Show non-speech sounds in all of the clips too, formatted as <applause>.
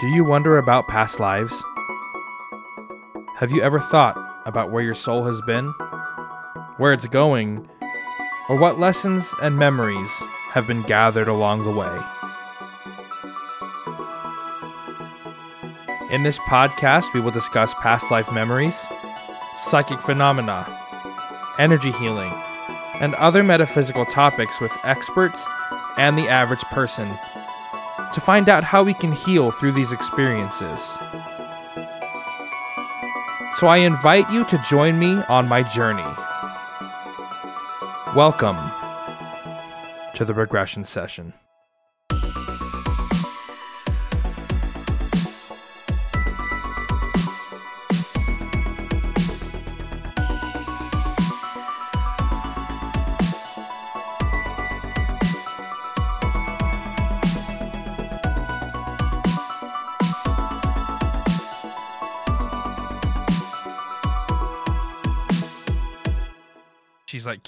Do you wonder about past lives? Have you ever thought about where your soul has been, where it's going, or what lessons and memories have been gathered along the way? In this podcast, we will discuss past life memories, psychic phenomena, energy healing, and other metaphysical topics with experts and the average person to find out how we can heal through these experiences. So I invite you to join me on my journey. Welcome to the regression session.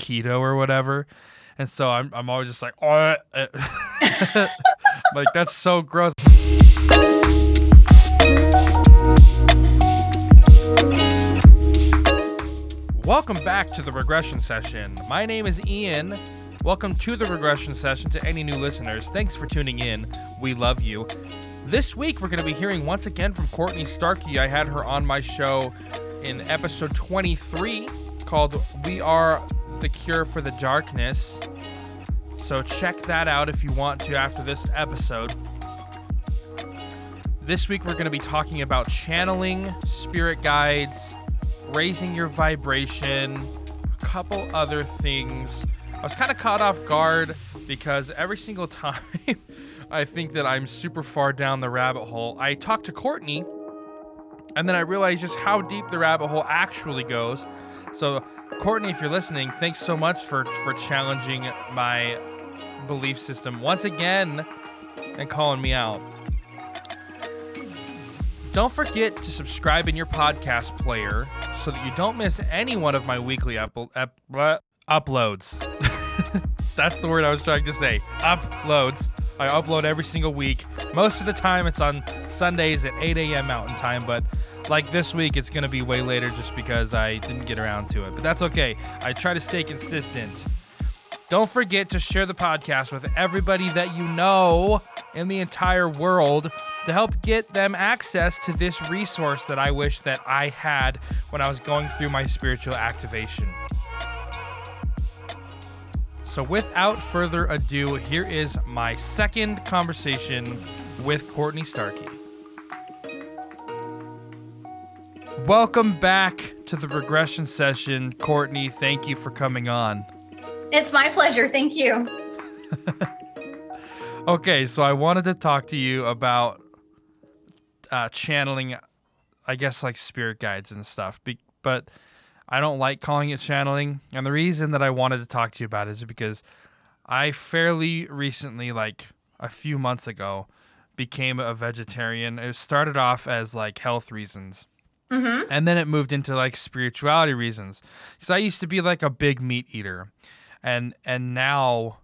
Keto or whatever. And so I'm, I'm always just like, oh, <laughs> like that's so gross. Welcome back to the regression session. My name is Ian. Welcome to the regression session to any new listeners. Thanks for tuning in. We love you. This week, we're going to be hearing once again from Courtney Starkey. I had her on my show in episode 23 called We Are the Cure for the Darkness. So check that out if you want to after this episode. This week we're going to be talking about channeling, spirit guides, raising your vibration, a couple other things. I was kind of caught off guard because every single <laughs> time I think that I'm super far down the rabbit hole, I talk to Courtney and then I realize just how deep the rabbit hole actually goes. So, Courtney, if you're listening, thanks so much for for challenging my belief system once again and calling me out. Don't forget to subscribe in your podcast player so that you don't miss any one of my weekly up, up, uploads. <laughs> That's the word I was trying to say. Uploads. I upload every single week. Most of the time, it's on Sundays at 8 a.m. Mountain Time, but like this week, it's going to be way later just because I didn't get around to it. But that's okay. I try to stay consistent. Don't forget to share the podcast with everybody that you know in the entire world to help get them access to this resource that I wish that I had when I was going through my spiritual activation. So, without further ado, here is my second conversation with Courtney Starkey. Welcome back to the regression session. Courtney, thank you for coming on. It's my pleasure. Thank you. <laughs> okay, so I wanted to talk to you about uh, channeling, I guess, like spirit guides and stuff, Be- but I don't like calling it channeling. And the reason that I wanted to talk to you about is because I fairly recently, like a few months ago, became a vegetarian. It started off as like health reasons Mm-hmm. and then it moved into like spirituality reasons. Because i used to be like a big meat eater. And and now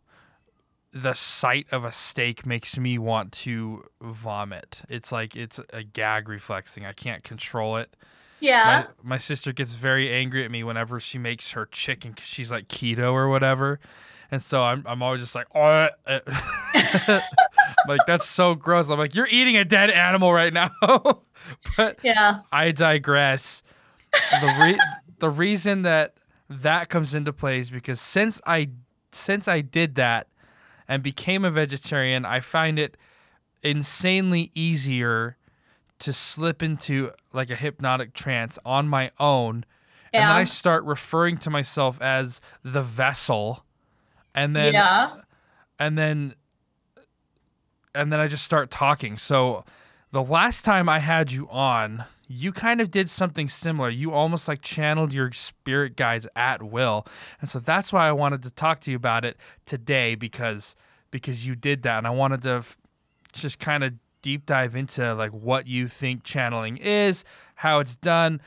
the sight of a steak makes me want to vomit. It's like it's a gag reflex thing i can't control it. Yeah. my, my sister gets very angry at me whenever she makes her chicken because she's like keto or whatever and so i'm, I'm always just like oh <laughs> like that's so gross i'm like you're eating a dead animal right now <laughs> but yeah. I digress. The re- <laughs> the reason that that comes into play is because since I since I did that and became a vegetarian, I find it insanely easier to slip into like a hypnotic trance on my own. And then I start referring to myself as the vessel. And then yeah. and then and then I just start talking. So the last time I had you on, you kind of did something similar. You almost like channeled your spirit guides at will. And so that's why I wanted to talk to you about it today because because you did that and I wanted to f- just kind of deep dive into like what you think channeling is, how it's done,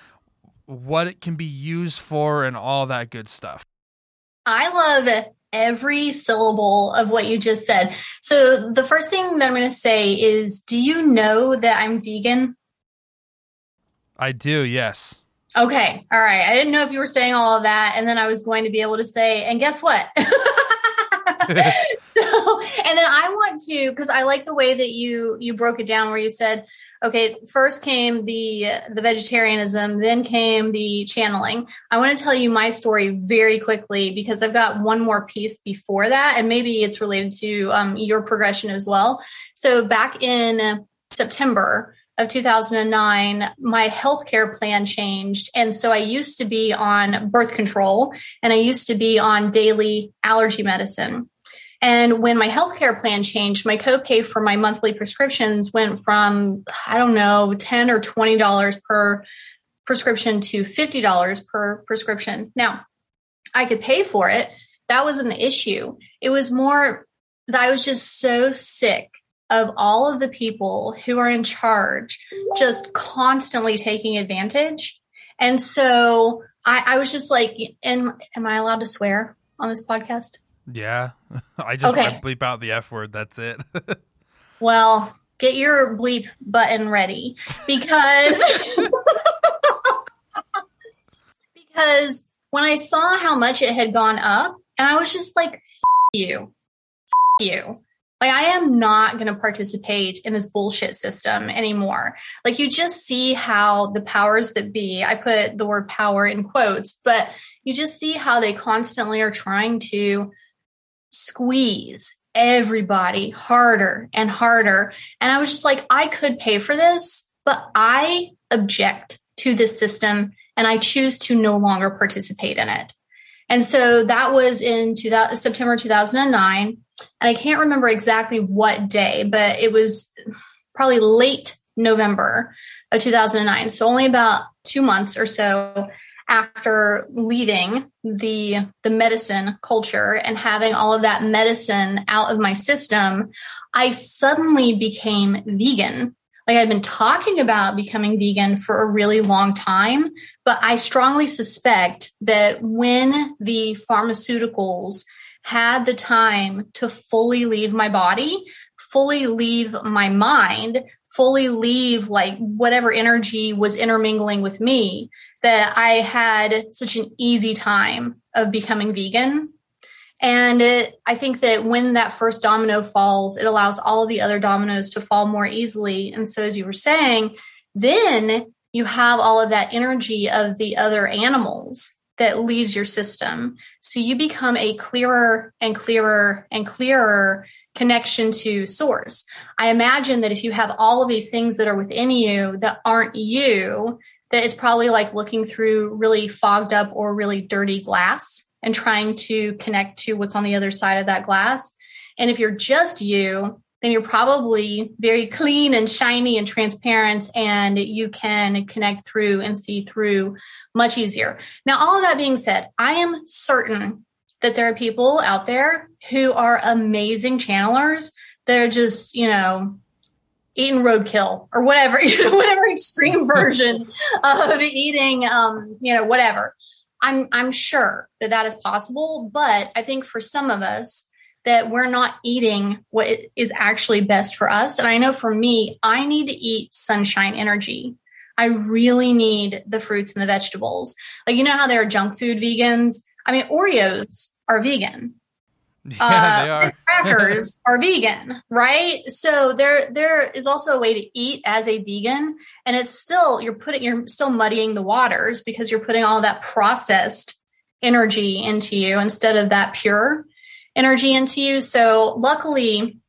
what it can be used for and all that good stuff. I love every syllable of what you just said. So the first thing that I'm going to say is do you know that I'm vegan? I do, yes. Okay. All right. I didn't know if you were saying all of that and then I was going to be able to say and guess what? <laughs> <laughs> so, and then I want to cuz I like the way that you you broke it down where you said okay, first came the the vegetarianism, then came the channeling. I want to tell you my story very quickly because I've got one more piece before that, and maybe it's related to um, your progression as well. So back in September of 2009, my healthcare plan changed. And so I used to be on birth control and I used to be on daily allergy medicine. And when my healthcare plan changed, my copay for my monthly prescriptions went from, I don't know, 10 or $20 per prescription to $50 per prescription. Now, I could pay for it. That wasn't the issue. It was more that I was just so sick of all of the people who are in charge just constantly taking advantage. And so I, I was just like, am, am I allowed to swear on this podcast? Yeah. <laughs> I just okay. I bleep out the F word. That's it. <laughs> well, get your bleep button ready because <laughs> because when I saw how much it had gone up, and I was just like, you, you. Like, I am not going to participate in this bullshit system anymore. Like, you just see how the powers that be, I put the word power in quotes, but you just see how they constantly are trying to squeeze everybody harder and harder. And I was just like, I could pay for this, but I object to this system and I choose to no longer participate in it. And so that was in 2000, September 2009. And I can't remember exactly what day, but it was probably late November of 2009. So only about two months or so after leaving the the medicine culture and having all of that medicine out of my system i suddenly became vegan. Like i've been talking about becoming vegan for a really long time but i strongly suspect that when the pharmaceuticals had the time to fully leave my body fully leave my mind fully leave like whatever energy was intermingling with me that I had such an easy time of becoming vegan. And it, I think that when that first domino falls, it allows all of the other dominoes to fall more easily. And so, as you were saying, then you have all of that energy of the other animals that leaves your system. So you become a clearer and clearer and clearer connection to source. I imagine that if you have all of these things that are within you that aren't you, that it's probably like looking through really fogged up or really dirty glass and trying to connect to what's on the other side of that glass. And if you're just you, then you're probably very clean and shiny and transparent, and you can connect through and see through much easier. Now, all of that being said, I am certain that there are people out there who are amazing channelers that are just, you know, eating roadkill or whatever, <laughs> you know, whatever extreme <laughs> version of eating, um, you know, whatever. I'm I'm sure that that is possible, but I think for some of us that we're not eating what is actually best for us. And I know for me, I need to eat sunshine energy. I really need the fruits and the vegetables. Like you know how there are junk food vegans. I mean, Oreos are vegan. <laughs> Yeah, uh, they are. crackers <laughs> are vegan, right? So there there is also a way to eat as a vegan, and it's still you're putting you're still muddying the waters because you're putting all that processed energy into you instead of that pure energy into you. So luckily,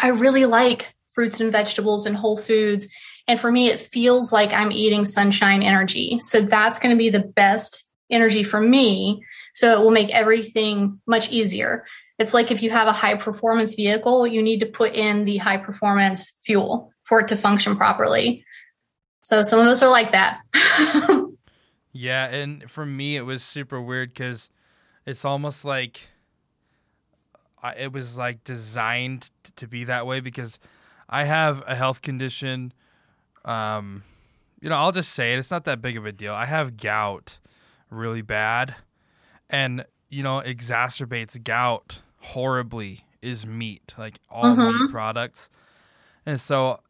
I really like fruits and vegetables and whole foods. And for me, it feels like I'm eating sunshine energy. So that's going to be the best energy for me. So it will make everything much easier. It's like if you have a high performance vehicle, you need to put in the high performance fuel for it to function properly. So some of us are like that. <laughs> yeah, and for me it was super weird cuz it's almost like it was like designed to be that way because I have a health condition um you know, I'll just say it. It's not that big of a deal. I have gout really bad. And you know exacerbates gout horribly is meat, like all meat products. And so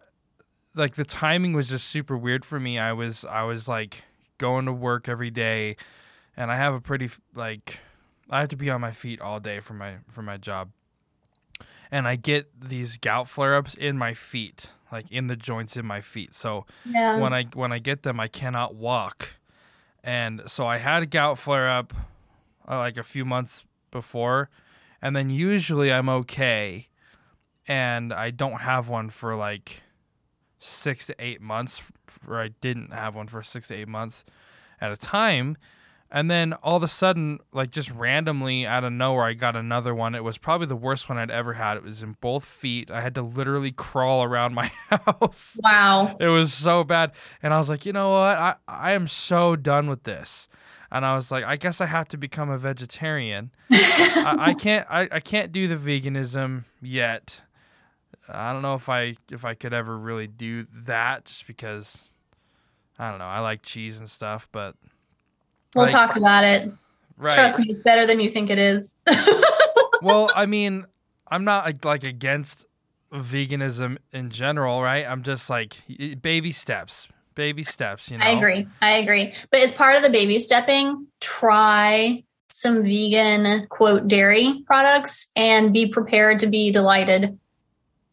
like the timing was just super weird for me. I was I was like going to work every day and I have a pretty like I have to be on my feet all day for my for my job. And I get these gout flare-ups in my feet, like in the joints in my feet. So Yeah. when I when I get them, I cannot walk, and so I had a gout flare up uh, Uh, like a few months before, and then usually I'm okay, and I don't have one for like six to eight months, or I didn't have one for six to eight months at a time. And then all of a sudden, like just randomly out of nowhere, I got another one. It was probably the worst one I'd ever had. It was in both feet. I had to literally crawl around my <laughs> house. wow. It was so bad. And I was like, you know what? I, I am so done with this. And I was like, I guess I have to become a vegetarian. I, I <laughs> can't I, I can't do the veganism yet. I don't know if I if I could ever really do that just because I don't know, I like cheese and stuff, but We'll like- talk about it. right. Trust me, it's better than you think it is. <laughs> well, I mean, I'm not like, like against veganism in general, right? I'm just like baby steps. Baby steps, you know. I agree. I agree. But as part of the baby stepping, try some vegan quote dairy products and be prepared to be delighted.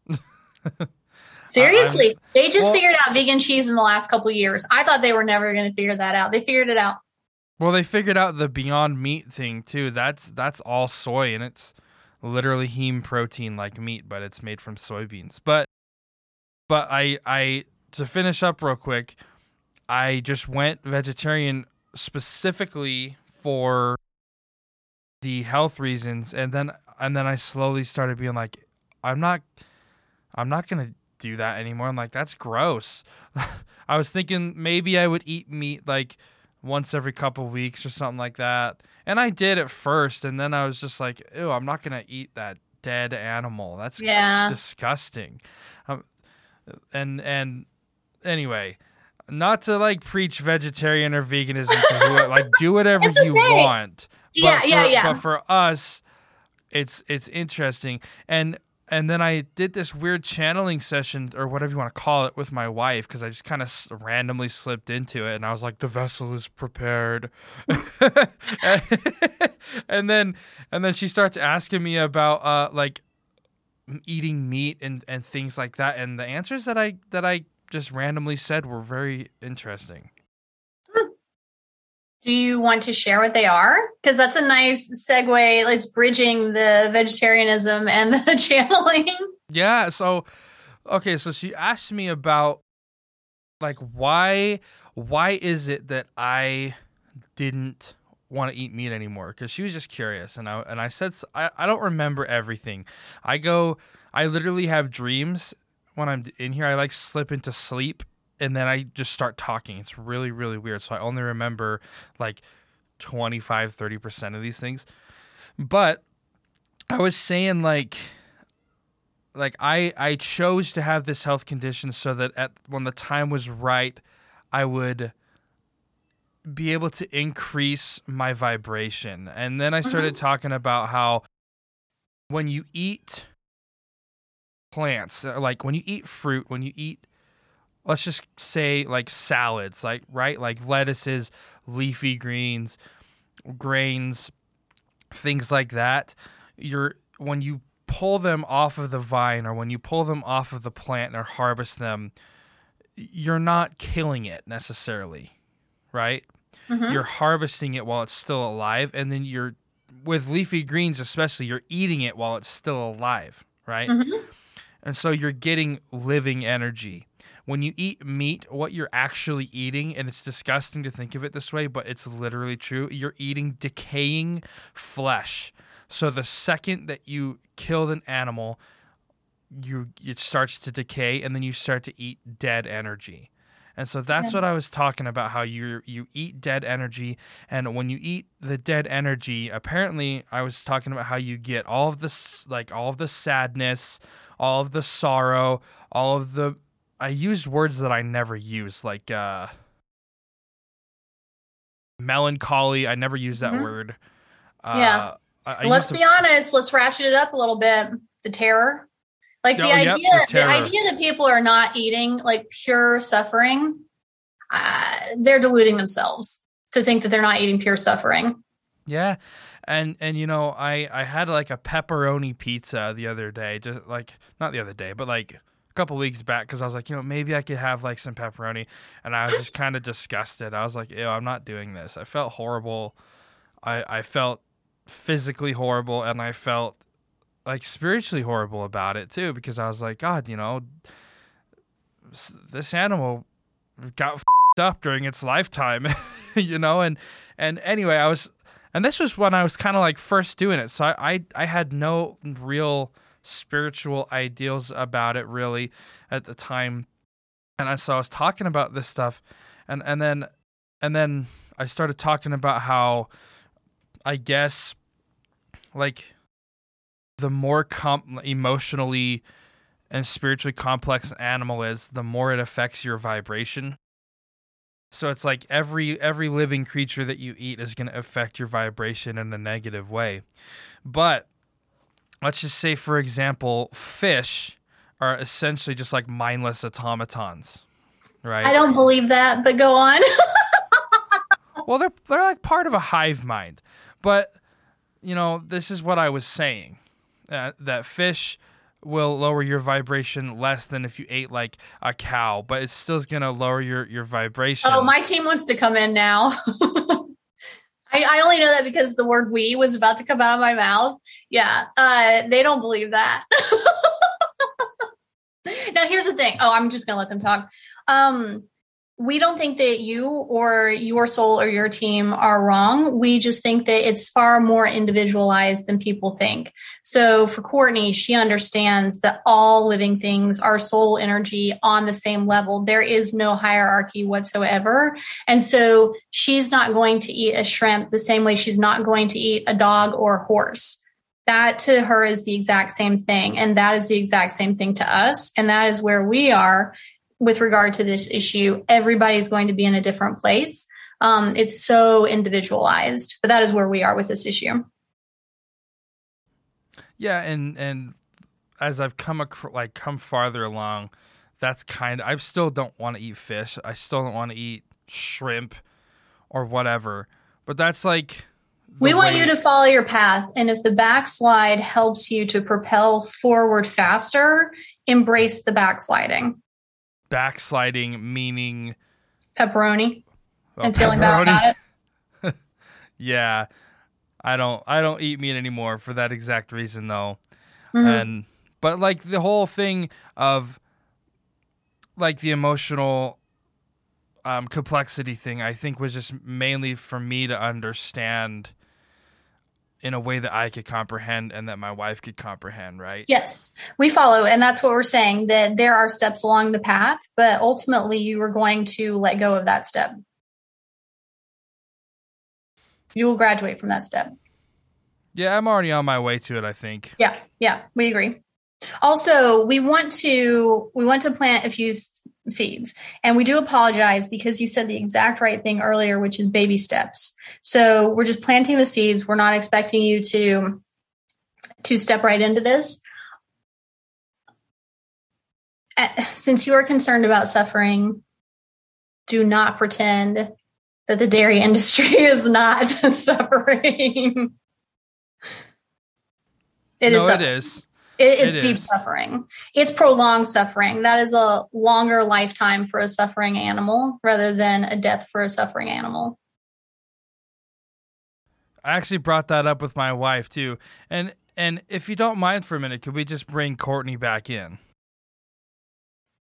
<laughs> Seriously, they just well- figured out vegan cheese in the last couple of years. I thought they were never going to figure that out. They figured it out. Well, they figured out the Beyond Meat thing too. That's that's all soy and it's literally heme protein like meat, but it's made from soybeans. But but I I to finish up real quick, I just went vegetarian specifically for the health reasons and then and then I slowly started being like I'm not I'm not going to do that anymore. I'm like that's gross. <laughs> I was thinking maybe I would eat meat like once every couple weeks or something like that. And I did at first, and then I was just like, ew, I'm not gonna eat that dead animal. That's Yeah. disgusting. Um, and and anyway, not to like preach vegetarian or veganism to <laughs> like do whatever you okay. want. But Yeah, for, yeah, yeah. But for us, it's it's interesting. And and then I did this weird channeling session or whatever you want to call it with my wife because I just kind of s- randomly slipped into it and I was like the vessel is prepared. <laughs> and then and then she starts asking me about uh like eating meat and and things like that and the answers that I that I just randomly said were very interesting. Do you want to share what they are? Because that's a nice segue. It's bridging the vegetarianism and <laughs> the channeling. Yeah, so okay, so she asked me about like why why is it that I didn't want to eat meat anymore cuz she was just curious and I and I said I, I don't remember everything. I go I literally have dreams when I'm in here I like slip into sleep and then I just start talking. It's really really weird. So I only remember like 25 30% of these things. But I was saying like like I I chose to have this health condition so that at when the time was right, I would be able to increase my vibration. And then I started mm-hmm. talking about how when you eat plants, uh, like when you eat fruit, when you eat let's just say like salads, like right? Like lettuces, leafy greens, grains, things like that. You're when you pull them off of the vine or when you pull them off of the plant or harvest them, you're not killing it necessarily, right? Mhm. You're harvesting it while it's still alive, and then you're with leafy greens, especially, you're eating it while it's still alive, right? Mhm. And so you're getting living energy. When you eat meat, what you're actually eating, and it's disgusting to think of it this way, but it's literally true, you're eating decaying flesh. So the second that you killed an animal, you it starts to decay and then you start to eat dead energy. And so that's what I was talking about how you you eat dead energy and when you eat the dead energy, apparently I was talking about how you get all of this like all of the sadness, all of the sorrow, all of the I used words that I never use like uh melancholy. I never use that Mhm. word. Yeah. I, I Let's to- be honest. Let's ratchet it up a little bit. The terror, like the Oh, yep, idea, the the, idea that people are not eating like pure suffering. Uh, they're deluding themselves to think that they're not eating pure suffering. Yeah. And and you know, I I had like a pepperoni pizza the other day, just like not the other day, but like a couple weeks back cuz I was like, you know, maybe I could have like some pepperoni and I was just <laughs> kind of disgusted. I was like, "Ew, I'm not doing this." I felt horrible. I I felt physically horrible and I felt like spiritually horrible about it too because I was like, god, you know, this animal got up during its lifetime, <laughs> you know, and and anyway, I was and this was when I was kind of like first doing it. So I, I I had no real spiritual ideals about it really at the time. And I so I was talking about this stuff and and then and then I started talking about how I guess like the more com- emotionally and spiritually complex an animal is, the more it affects your vibration. So it's like every every living creature that you eat is going to affect your vibration in a negative way. But let's just say for example, fish are essentially just like mindless automatons, right? I don't believe that, but go on. <laughs> Well, they're they're like part of a hive mind, but you know this is what I was saying uh, that fish will lower your vibration less than if you ate like a cow, but it's still gonna lower your your vibration. oh, my team wants to come in now. <laughs> I, I only know that because the word "we" was about to come out of my mouth. Yeah, uh, they don't believe that. <laughs> now, here's the thing. Oh, I'm just gonna let them talk. Um, we don't think that you or your soul or your team are wrong. We just think that it's far more individualized than people think. So for Courtney, she understands that all living things are soul energy on the same level. There is no hierarchy whatsoever. And so she's not going to eat a shrimp the same way she's not going to eat a dog or a horse. That to her is the exact same thing. And that is the exact same thing to us. And that is where we are with regard to this issue. Everybody's going to be in a different place. Um, it's so individualized, but that is where we are with this issue. yeah, and and as I've come like come farther along, that's kind. Of, I still don't want to eat fish. I still don't want to eat shrimp or whatever. But that's like We want way- you to follow your path. And if the backslide helps you to propel forward faster, embrace the backsliding. Backsliding, meaning Pepperoni well, and feeling bad about it. <laughs> Yeah, I don't I don't eat meat anymore for that exact reason though. Mhm. And but like the whole thing of like the emotional um, complexity thing, I think was just mainly for me to understand in a way that I could comprehend and that my wife could comprehend, right? Yes, we follow. And that's what we're saying that there are steps along the path, but ultimately you are going to let go of that step. You will graduate from that step. Yeah, I'm already on my way to it, I think. Yeah, yeah, we agree. Also, we want to we want to plant a few s- seeds, and we do apologize because you said the exact right thing earlier, which is baby steps. So we're just planting the seeds. We're not expecting you to to step right into this. Since you are concerned about suffering, do not pretend that the dairy <laughs> industry is not <laughs> suffering. It is no, it suffering. is. It, it's It deep is. suffering. It's prolonged suffering. That is a longer lifetime for a suffering animal rather than a death for a suffering animal. I actually brought that up with my wife too. And and if you don't mind for a minute, could we just bring Courtney back in?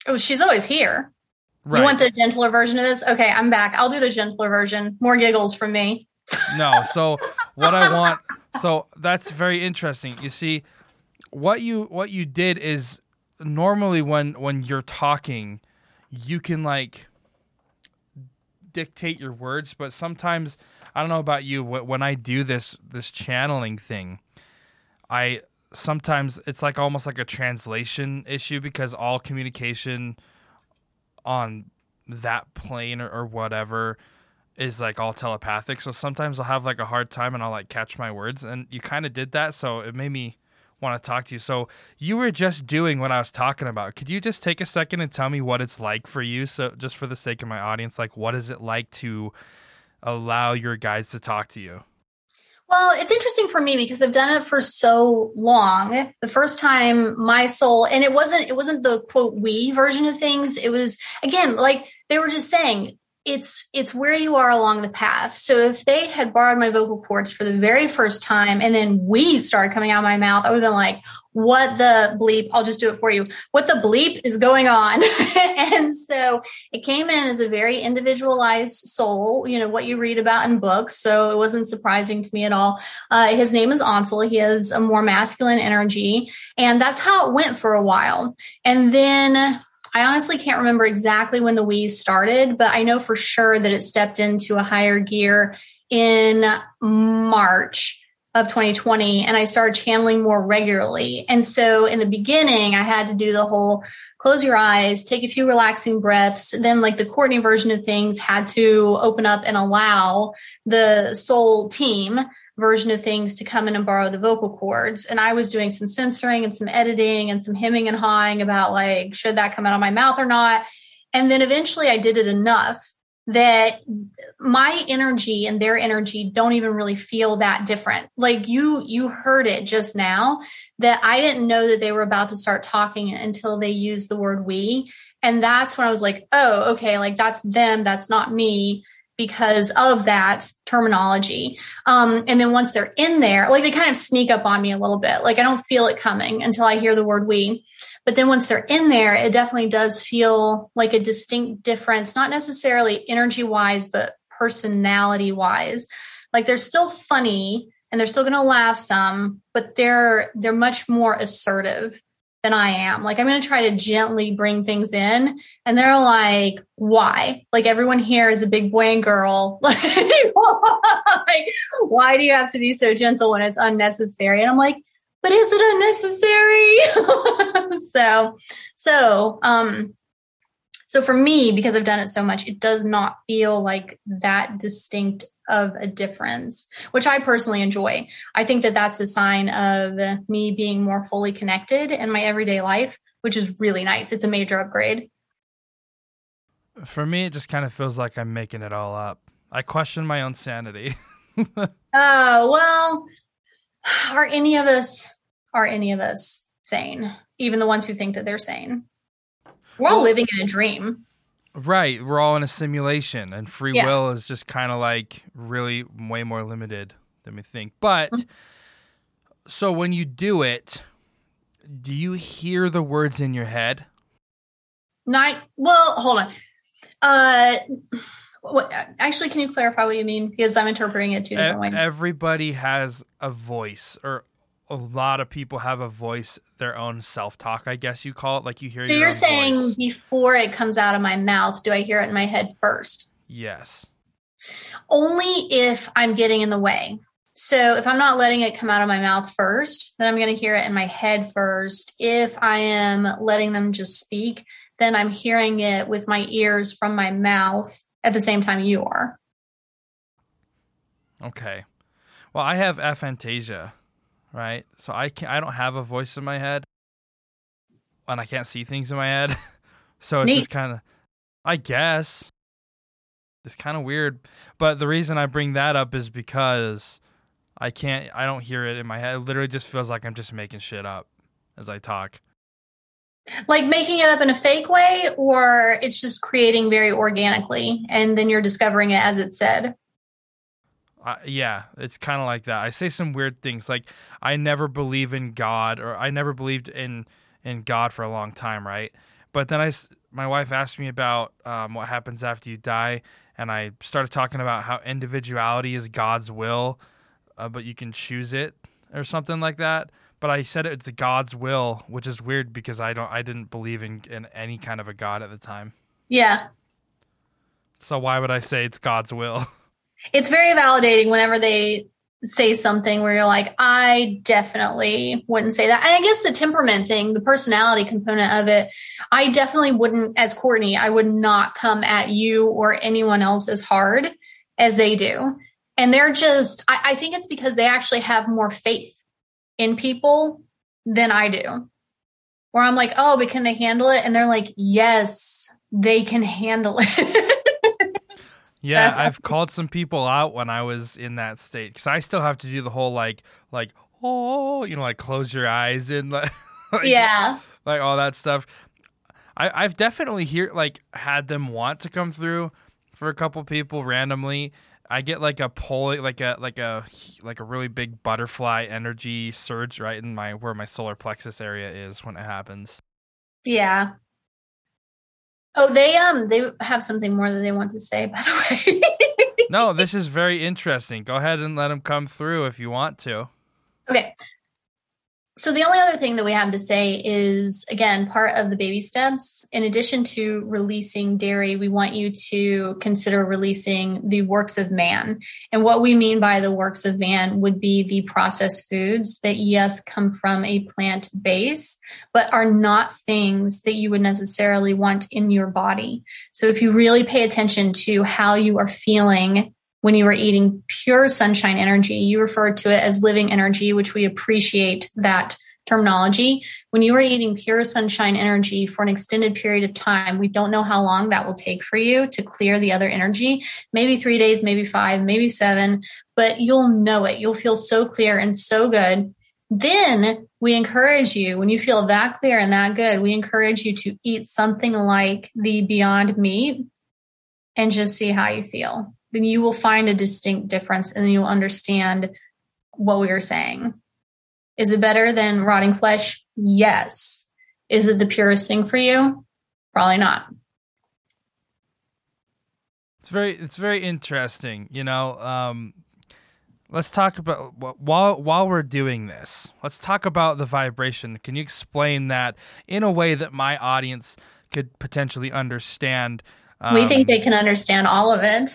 Oh, she's always here. Right. You want the gentler version of this? Okay, I'm back. I'll do the gentler version. More giggles from me. no. So what I want so that's very interesting. You see, what you what you did is normally when when you're talking, you can like dictate your words, but sometimes I don't know about you. wh- When I do this this channeling thing, I sometimes it's like almost like a translation issue because all communication on that plane or, or whatever is like all telepathic. So sometimes I'll have like a hard time and I'll like catch my words. And you kind of did that. So it made me want to talk to you. So you were just doing what I was talking about. Could you just take a second and tell me what it's like for you? So just for the sake of my audience, like what is it like to allow your guides to talk to you? Well, it's interesting for me because I've done it for so long. The first time my soul, and it wasn't, it wasn't the quote we version of things. It was again, like they were just saying, it's it's where you are along the path. So if they had borrowed my vocal cords for the very first time and then we started coming out of my mouth, I would have been like, what the bleep? I'll just do it for you. What the bleep is going on? <laughs> and so it came in as a very individualized soul, you know, what you read about in books. So it wasn't surprising to me at all. Uh, his name is Ansel. He has a more masculine energy and that's how it went for a while. And then I honestly can't remember exactly when the we started, but I know for sure that it stepped into a higher gear in March of 2020 and I started channeling more regularly. And so in the beginning, I had to do the whole close your eyes, take a few relaxing breaths. Then like the Courtney version of things had to open up and allow the soul team version of things to come in and borrow the vocal cords. And I was doing some censoring and some editing and some hemming and hawing about like, should that come out of my mouth or not? And then eventually I did it enough that my energy and their energy don't even really feel that different. Like you, you heard it just now that I didn't know that they were about to start talking until they used the word we. And that's when I was like, oh, okay, like that's them. That's not me because of that terminology. Um, and then once they're in there, like they kind of sneak up on me a little bit. Like I don't feel it coming until I hear the word we. But then once they're in there, it definitely does feel like a distinct difference, not necessarily energy wise, but personality wise. Like they're still funny and they're still going to laugh some, but they're, they're much more assertive than I am. Like I'm going to try to gently bring things in and they're like, why? Like everyone here is a big boy and girl. <laughs> like, why do you have to be so gentle when it's unnecessary? And I'm like, but is it unnecessary? <laughs> so, so, um, so for me, because I've done it so much, it does not feel like that distinct of a difference, which I personally enjoy. I think that that's a sign of me being more fully connected in my everyday life, which is really nice. It's a major upgrade. For me, it just kind of feels like I'm making it all up. I question my own sanity. <laughs> oh, well, are any of us, are any of us sane? Even the ones who think that they're sane. We're all well, living in a dream. Right. We're all in a simulation, and free yeah. will is just kind of like really way more limited than we think. But mm-hmm. so when you do it, do you hear the words in your head? Not well. Hold on. Uh, what, actually, can you clarify what you mean? Because I'm interpreting it two different ways. Everybody has a voice, or a lot of people have a voice, their own self talk, I guess you call it. Like you hear. So you're saying voice. before it comes out of my mouth, do I hear it in my head first? Yes. Only if I'm getting in the way. So if I'm not letting it come out of my mouth first, then I'm going to hear it in my head first. If I am letting them just speak, then I'm hearing it with my ears from my mouth at the same time you are. Okay. Well, I have aphantasia right? So I can I don't have a voice in my head, and I can't see things in my head. <laughs> so it's Neat. just kind of, I guess, it's kind of weird. But the reason I bring that up is because I can't, I don't hear it in my head. It literally just feels like I'm just making shit up as I talk. Like making it up in a fake way, or it's just creating very organically, and then you're discovering it as it said. Uh, yeah, it's kind of like that. I say some weird things like I never believe in God or I never believed in in God for a long time, right? But then I my wife asked me about um, what happens after you die, and I started talking about how individuality is God's will, uh, but you can choose it or something like that. But I said it's God's will, which is weird because I don't I didn't believe in, in any kind of a God at the time. Yeah. So why would I say it's God's will? <laughs> it's very validating whenever they say something where you're like, I definitely wouldn't say that. And I guess the temperament thing, the personality component of it, I definitely wouldn't, as Courtney, I would not come at you or anyone else as hard. as they do. And they're just, I, I think it's because they actually have more faith in people than I do. Where I'm like, oh, but can they handle it? And they're like, yes, they can handle it. <laughs> yeah, I've called some people out when I was in that state because I still have to do the whole like, like, oh, you know, like close your eyes and <laughs> like, yeah, like all that stuff. I, I've definitely hear like had them want to come through for a couple people randomly. I get like a pull, like a like a like a really big butterfly energy surge right in my where my solar plexus area is when it happens. Yeah. Oh, they um they have something more that they want to say. By the way. <laughs> no, this is very interesting. Go ahead and let them come through if you want to. So the only other thing that we have to say is again part of the baby steps. In addition to releasing dairy, we want you to consider releasing the works of man. And what we mean by the works of man would be the processed foods that yes come from a plant base, but are not things that you would necessarily want in your body. So if you really pay attention to how you are feeling when you were eating pure sunshine energy. You referred to it as living energy, which we appreciate that terminology. When you were eating pure sunshine energy for an extended period of time, we don't know how long that will take for you to clear the other energy. Maybe three days, maybe five, maybe seven, but you'll know it. You'll feel so clear and so good. Then we encourage you, when you feel that clear and that good, we encourage you to eat something like the Beyond Meat and just see how you feel then you will find a distinct difference and you'll understand what we are saying. Is it better than rotting flesh? Yes. Is it the purest thing for you? Probably not. It's very it's very interesting, you know. Um, let's talk about while while we're doing this. Let's talk about the vibration. Can you explain that in a way that my audience could potentially understand? Um, we think um, they can understand all of it.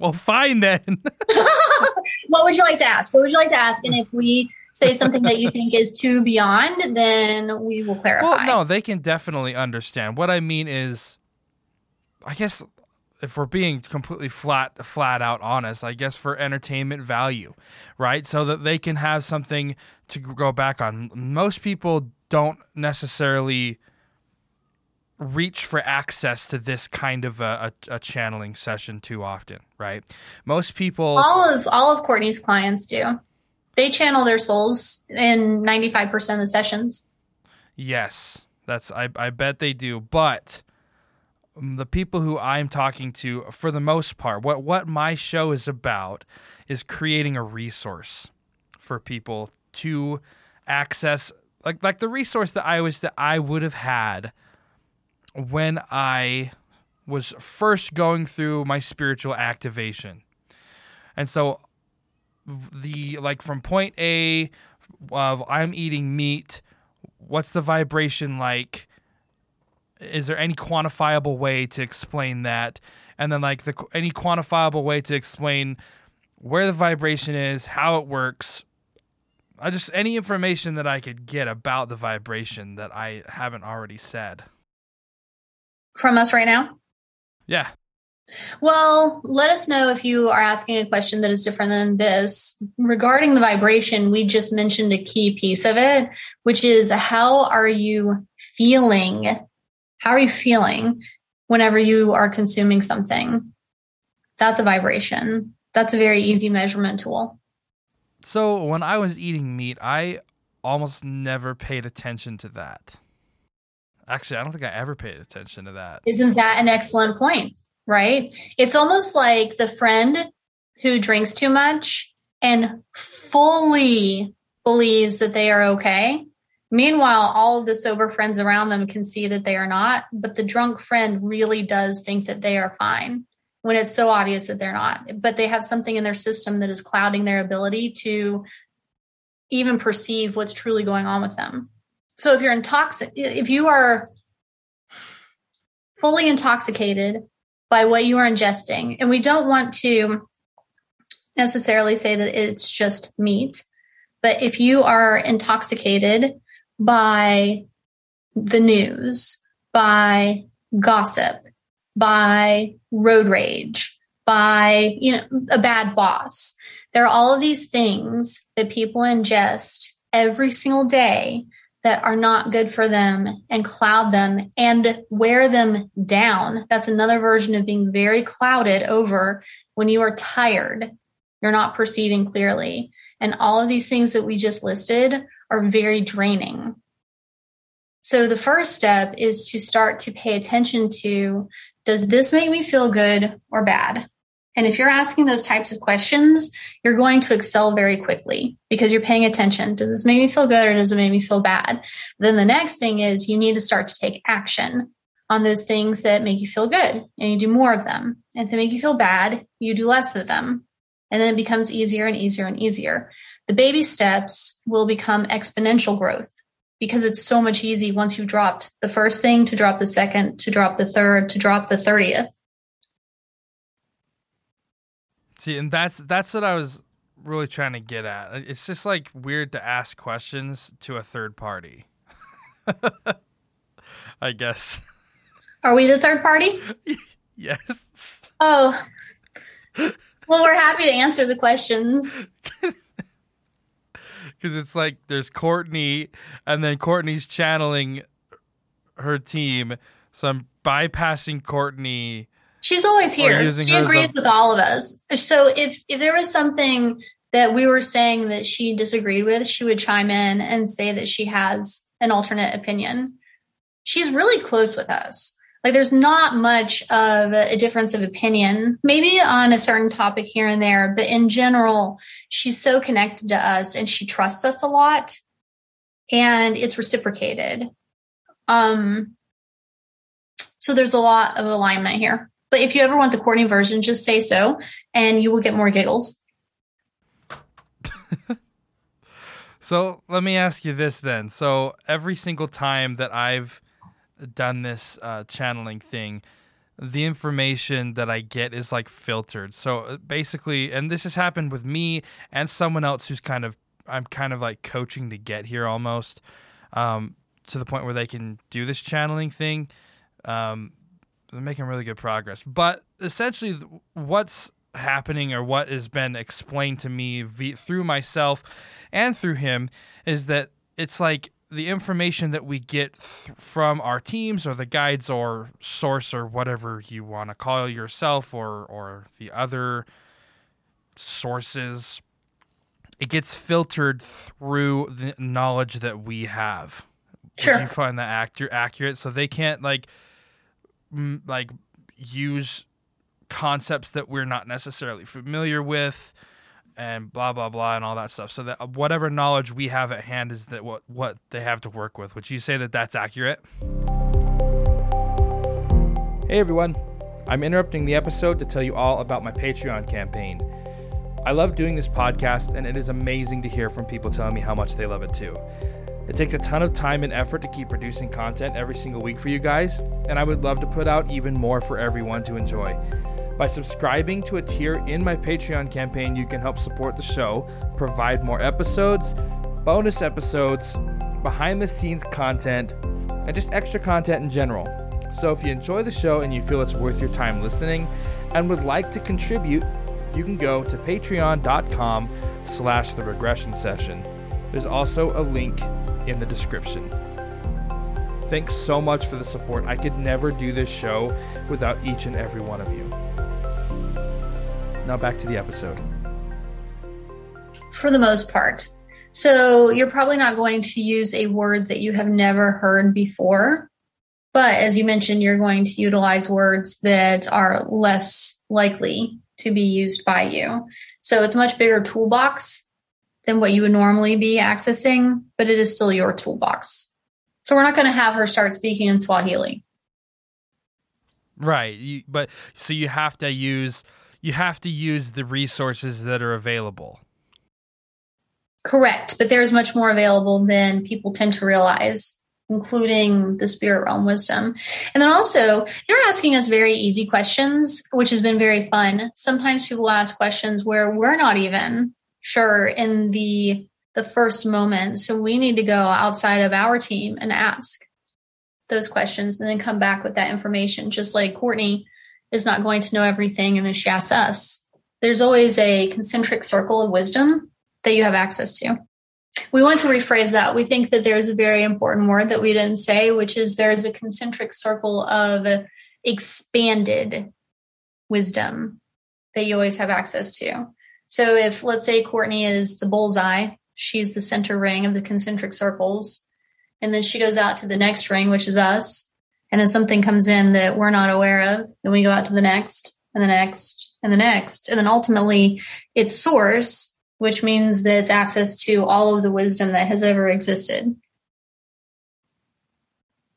Well, fine then. <laughs> what would you like to ask? What would you like to ask? And if we say something that you think is too beyond, then we will clarify. Well, no, they can definitely understand. What I mean is, I guess if we're being completely flat flat out honest, I guess for entertainment value, right? So that they can have something to go back on. Most people don't necessarily reach for access to this kind of a, a, a, channeling session too often, right? Most people all of all of Courtney's clients do. They channel their souls in 95% of the sessions. Yes. That's I I bet they do, but the people who I'm talking to for the most part, what what my show is about is creating a resource for people to access like like the resource that I was that I would have had when I was first going through my spiritual activation. And so the like from point A of I'm eating meat, what's the vibration like? Is there any quantifiable way to explain that? And then like the any quantifiable way to explain where the vibration is, how it works. I just any information that I could get about the vibration that I haven't already said from us right now? Yeah. Well, let us know if you are asking a question that is different than this. Regarding the vibration, we just mentioned a key piece of it, which is how are you feeling? How are you feeling whenever you are consuming something? That's a vibration. That's a very easy measurement tool. So, when I was eating meat, I almost never paid attention to that. Actually, I don't think I ever paid attention to that. Isn't that an excellent point? Right? It's almost like the friend who drinks too much and fully believes that they are okay. Meanwhile, all of the sober friends around them can see that they are not, but the drunk friend really does think that they are fine when it's so obvious that they're not. But they have something in their system that is clouding their ability to even perceive what's truly going on with them. So if you're intoxic, if you are fully intoxicated by what you are ingesting, and we don't want to necessarily say that it's just meat, but if you are intoxicated by the news, by gossip, by road rage, by, you know, a bad boss. There are all of these things that people ingest every single day that are not good for them and cloud them and wear them down. That's another version of being very clouded over when you are tired. You're not perceiving clearly. And all of these things that we just listed are very draining. So the first step is to start to pay attention to does this make me feel good or bad? And if you're asking those types of questions, you're going to excel very quickly because you're paying attention. Does this make me feel good or does it make me feel bad? Then the next thing is you need to start to take action on those things that make you feel good and you do more of them. And if they make you feel bad, you do less of them. And then it becomes easier and easier and easier. The baby steps will become exponential growth because it's so much easy once you've dropped the first thing to drop the second, to drop the third, to drop the 30th. See, and that's that's what I was really trying to get at. It's just like weird to ask questions to a third party. <laughs> I guess. Are we the third party? <laughs> yes. Oh. Well, we're happy to answer the questions. <laughs> Because it's like there's Courtney, and then Courtney's channeling her team. So I'm bypassing Courtney. She's always here. She agrees with all of us. So if if there was something that we were saying that she disagreed with, she would chime in and say that she has an alternate opinion. She's really close with us. Like there's not much of a difference of opinion, maybe on a certain topic here and there, but in general, she's so connected to us and she trusts us a lot and it's reciprocated. Um, so there's a lot of alignment here. But if you ever want the Courtney version, just say so and you will get more giggles. <laughs> so let me ask you this then. So every single time that I've done this uh, channeling thing, the information that I get is like filtered. So uh, basically, and this has happened with me and someone else who's kind of, I'm kind of like coaching to get here almost um, to the point where they can do this channeling thing. Um, they're making really good progress. But essentially, what's happening or what has been explained to me through myself and through him is that it's like the information that we get th- from our teams or the guides or source or whatever you want to call yourself or or the other sources it gets filtered through the knowledge that we have sure. You find that actor accurate so they can't like like use concepts that we're not necessarily familiar with and blah blah blah and all that stuff. So that uh, whatever knowledge we have at hand is that what what they have to work with. Would you say that that's accurate? Hey everyone, I'm interrupting the episode to tell you all about my Patreon campaign. I love doing this podcast, and it is amazing to hear from people telling me how much they love it too. It takes a ton of time and effort to keep producing content every single week for you guys, and I would love to put out even more for everyone to enjoy. By subscribing to a tier in my Patreon campaign, you can help support the show, provide more episodes, bonus episodes, behind the scenes content, and just extra content in general. So if you enjoy the show and you feel it's worth your time listening and would like to contribute, you can go to patreon.com slash the regression session. There's also a link in the description. Thanks so much for the support. I could never do this show without each and every one of you. Now back to the episode. For the most part. So you're probably not going to use a word that you have never heard before. But as you mentioned, you're going to utilize words that are less likely to be used by you. So it's much bigger toolbox than what you would normally be accessing, but it is still your toolbox. So we're not going to have her start speaking in Swahili. Right. You, but so you have to use you have to use the resources that are available. Correct, but there's much more available than people tend to realize, including the spirit realm wisdom. And then also, you're asking us very easy questions, which has been very fun. Sometimes people ask questions where we're not even sure in the the first moment, so we need to go outside of our team and ask. those questions and then come back with that information, just like Courtney is not going to know everything and then she asks us. There's always a concentric circle of wisdom that you have access to. We want to rephrase that. We think that there's a very important word that we didn't say, which is there's a concentric circle of expanded wisdom that you always have access to. So if let's say Courtney is the bullseye, she's the center ring of the concentric circles, and then she goes out to the next ring, which is us, and then something comes in that we're not aware of, then we go out to the next and the next and the next, and then ultimately it's source, which means that it's access to all of the wisdom that has ever existed.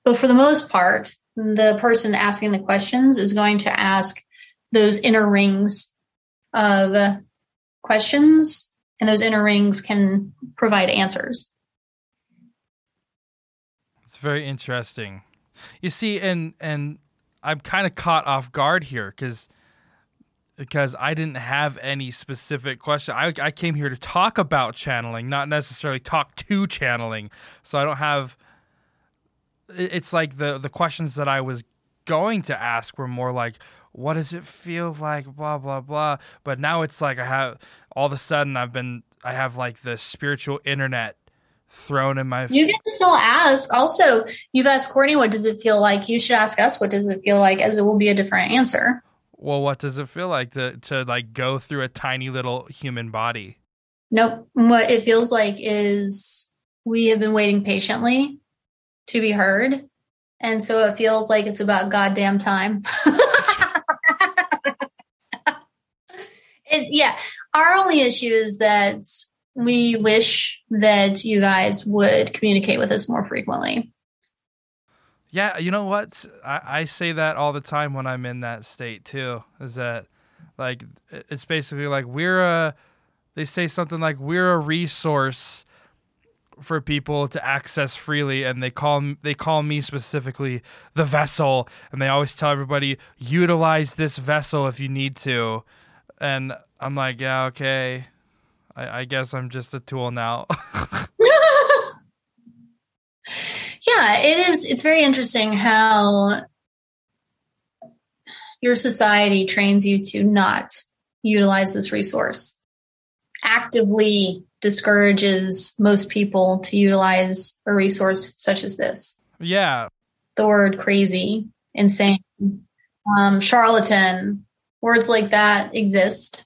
But for the most part, the person asking the questions is going to ask those inner rings of questions, and those inner rings can provide answers. It's very interesting. You see, and and I'm kind of caught off guard here because because I didn't have any specific question. I, I came here to talk about channeling, not necessarily talk to channeling. So I don't have. It's like the the questions that I was going to ask were more like, what does it feel like blah blah blah. But now it's like i have all of a sudden i've been i have like the spiritual internet thrown in my you can still ask. Also you've asked courtney what does it feel like? You should ask us what does it feel like? As it will be a different answer. Well what does it feel like to to like go through a tiny little human body? Nope. What it feels like is we have been waiting patiently to be heard. And so it feels like it's about goddamn time <laughs> it, yeah, our only issue is that we wish that you guys would communicate with us more frequently. Yeah, you know what? I, I say that all the time when I'm in that state too. Is that like it's basically like we're a they say something like we're a resource for people to access freely and they call they call me specifically the vessel and they always tell everybody utilize this vessel if you need to and I'm like, yeah, okay. I, I guess I'm just a tool now. <laughs> yeah, it is. It's very interesting how your society trains you to not utilize this resource, actively discourages most people to utilize a resource such as this. Yeah. The word crazy, insane, um, charlatan, words like that exist.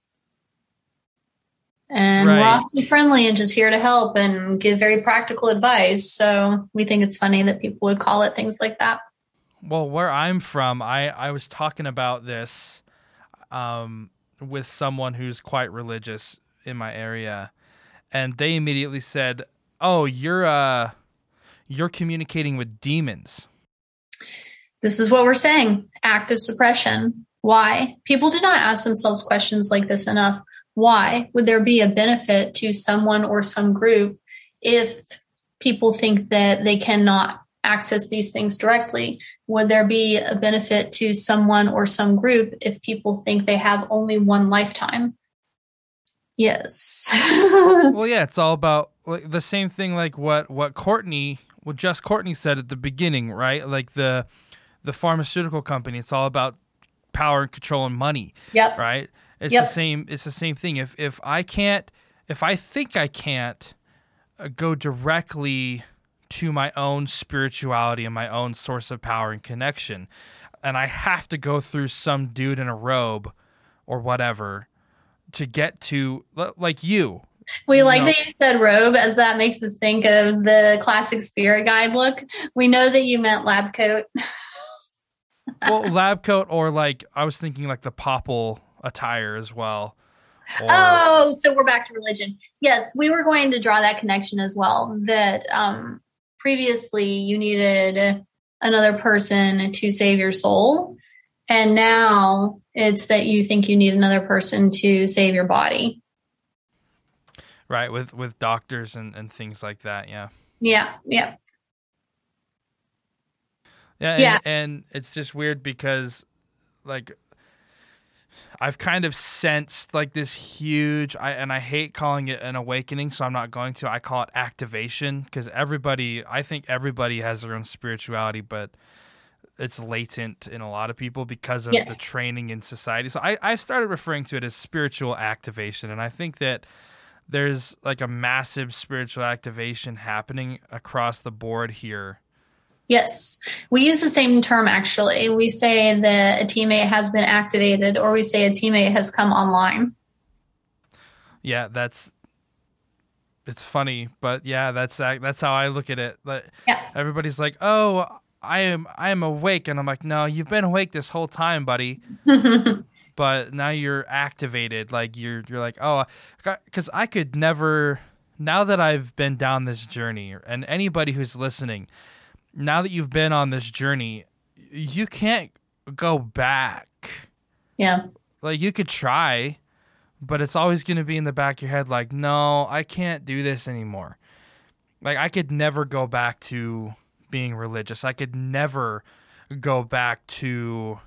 And right. we're awfully friendly and just here to help and give very practical advice. So we think it's funny that people would call it things like that. Well, where I'm from, I, I was talking about this um, with someone who's quite religious in my area, and they immediately said, "Oh, you're uh, you're communicating with demons." This is what we're saying: active suppression. Why? People do not ask themselves questions like this enough. Why would there be a benefit to someone or some group if people think that they cannot access these things directly? Would there be a benefit to someone or some group if people think they have only one lifetime? Yes. <laughs> well, yeah, it's all about like, the same thing like what what Courtney, what just Courtney said at the beginning, right? Like the the pharmaceutical company, it's all about power and control and money. Yep. Right. It's yep. the same. It's the same thing. If if I can't, if I think I can't uh, go directly to my own spirituality and my own source of power and connection, and I have to go through some dude in a robe or whatever to get to like you. We you like know. that you said robe, as that makes us think of the classic spirit guide look. We know that you meant lab coat. <laughs> well, lab coat or like I was thinking like the popple attire as well. Or... Oh, so we're back to religion. Yes, we were going to draw that connection as well. That um, previously you needed another person to save your soul, and now it's that you think you need another person to save your body. Right, with with doctors and and things like that. Yeah. Yeah. Yeah. Yeah, and, yeah. and it's just weird because like I've kind of sensed like this huge I and I hate calling it an awakening, so I'm not going to. I call it activation because everybody I think everybody has their own spirituality, but it's latent in a lot of people because of yeah. the training in society. So I, I've started referring to it as spiritual activation. And I think that there's like a massive spiritual activation happening across the board here. Yes, we use the same term actually. We say that a teammate has been activated, or we say a teammate has come online. Yeah, that's it's funny, but yeah, that's that's how I look at it. But yeah. everybody's like, "Oh, I am I am awake," and I'm like, "No, you've been awake this whole time, buddy." <laughs> but now you're activated. Like you're you're like, "Oh, because I could never." Now that I've been down this journey, and anybody who's listening, now that you've been on this journey, you can't go back. Yeah. Like you could try, but it's always going to be in the back of your head like, "No, I can't do this anymore." Like I could never go back to being religious. I could never go back to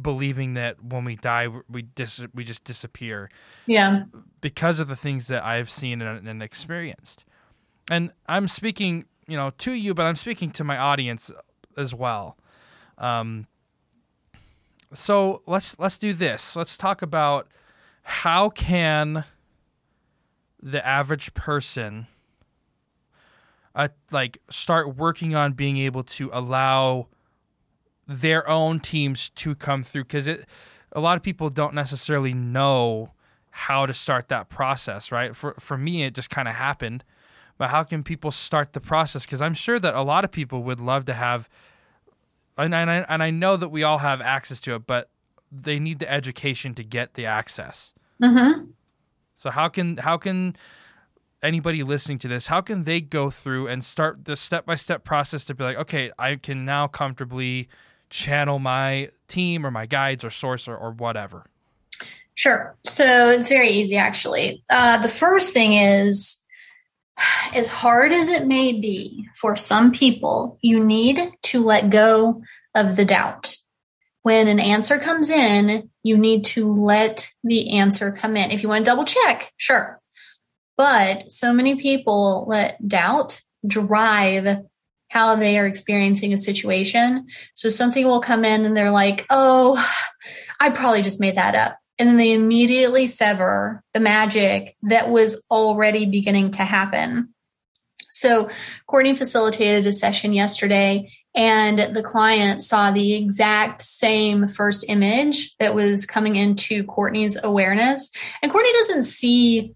believing that when we die we dis- we just disappear. Yeah. Because of the things that I've seen and, and experienced. And I'm speaking, you know, to you, but I'm speaking to my audience as well. Um so let's let's do this. Let's talk about how can the average person uh, like start working on being able to allow their own teams to come through because it a lot of people don't necessarily know how to start that process right for for me it just kind of happened but how can people start the process because i'm sure that a lot of people would love to have and, and, I, and i know that we all have access to it but they need the education to get the access mm-hmm. so how can how can anybody listening to this, how can they go through and start the step by step process to be like, okay, I can now comfortably channel my team or my guides or source or, or whatever? Sure. So it's very easy, actually. Uh, the first thing is, as hard as it may be for some people, you need to let go of the doubt. When an answer comes in, you need to let the answer come in. If you want to double check, sure. But so many people let doubt drive how they are experiencing a situation. So something will come in and they're like, oh, I probably just made that up. And then they immediately sever the magic that was already beginning to happen. So Courtney facilitated a session yesterday and the client saw the exact same first image that was coming into Courtney's awareness. And Courtney doesn't see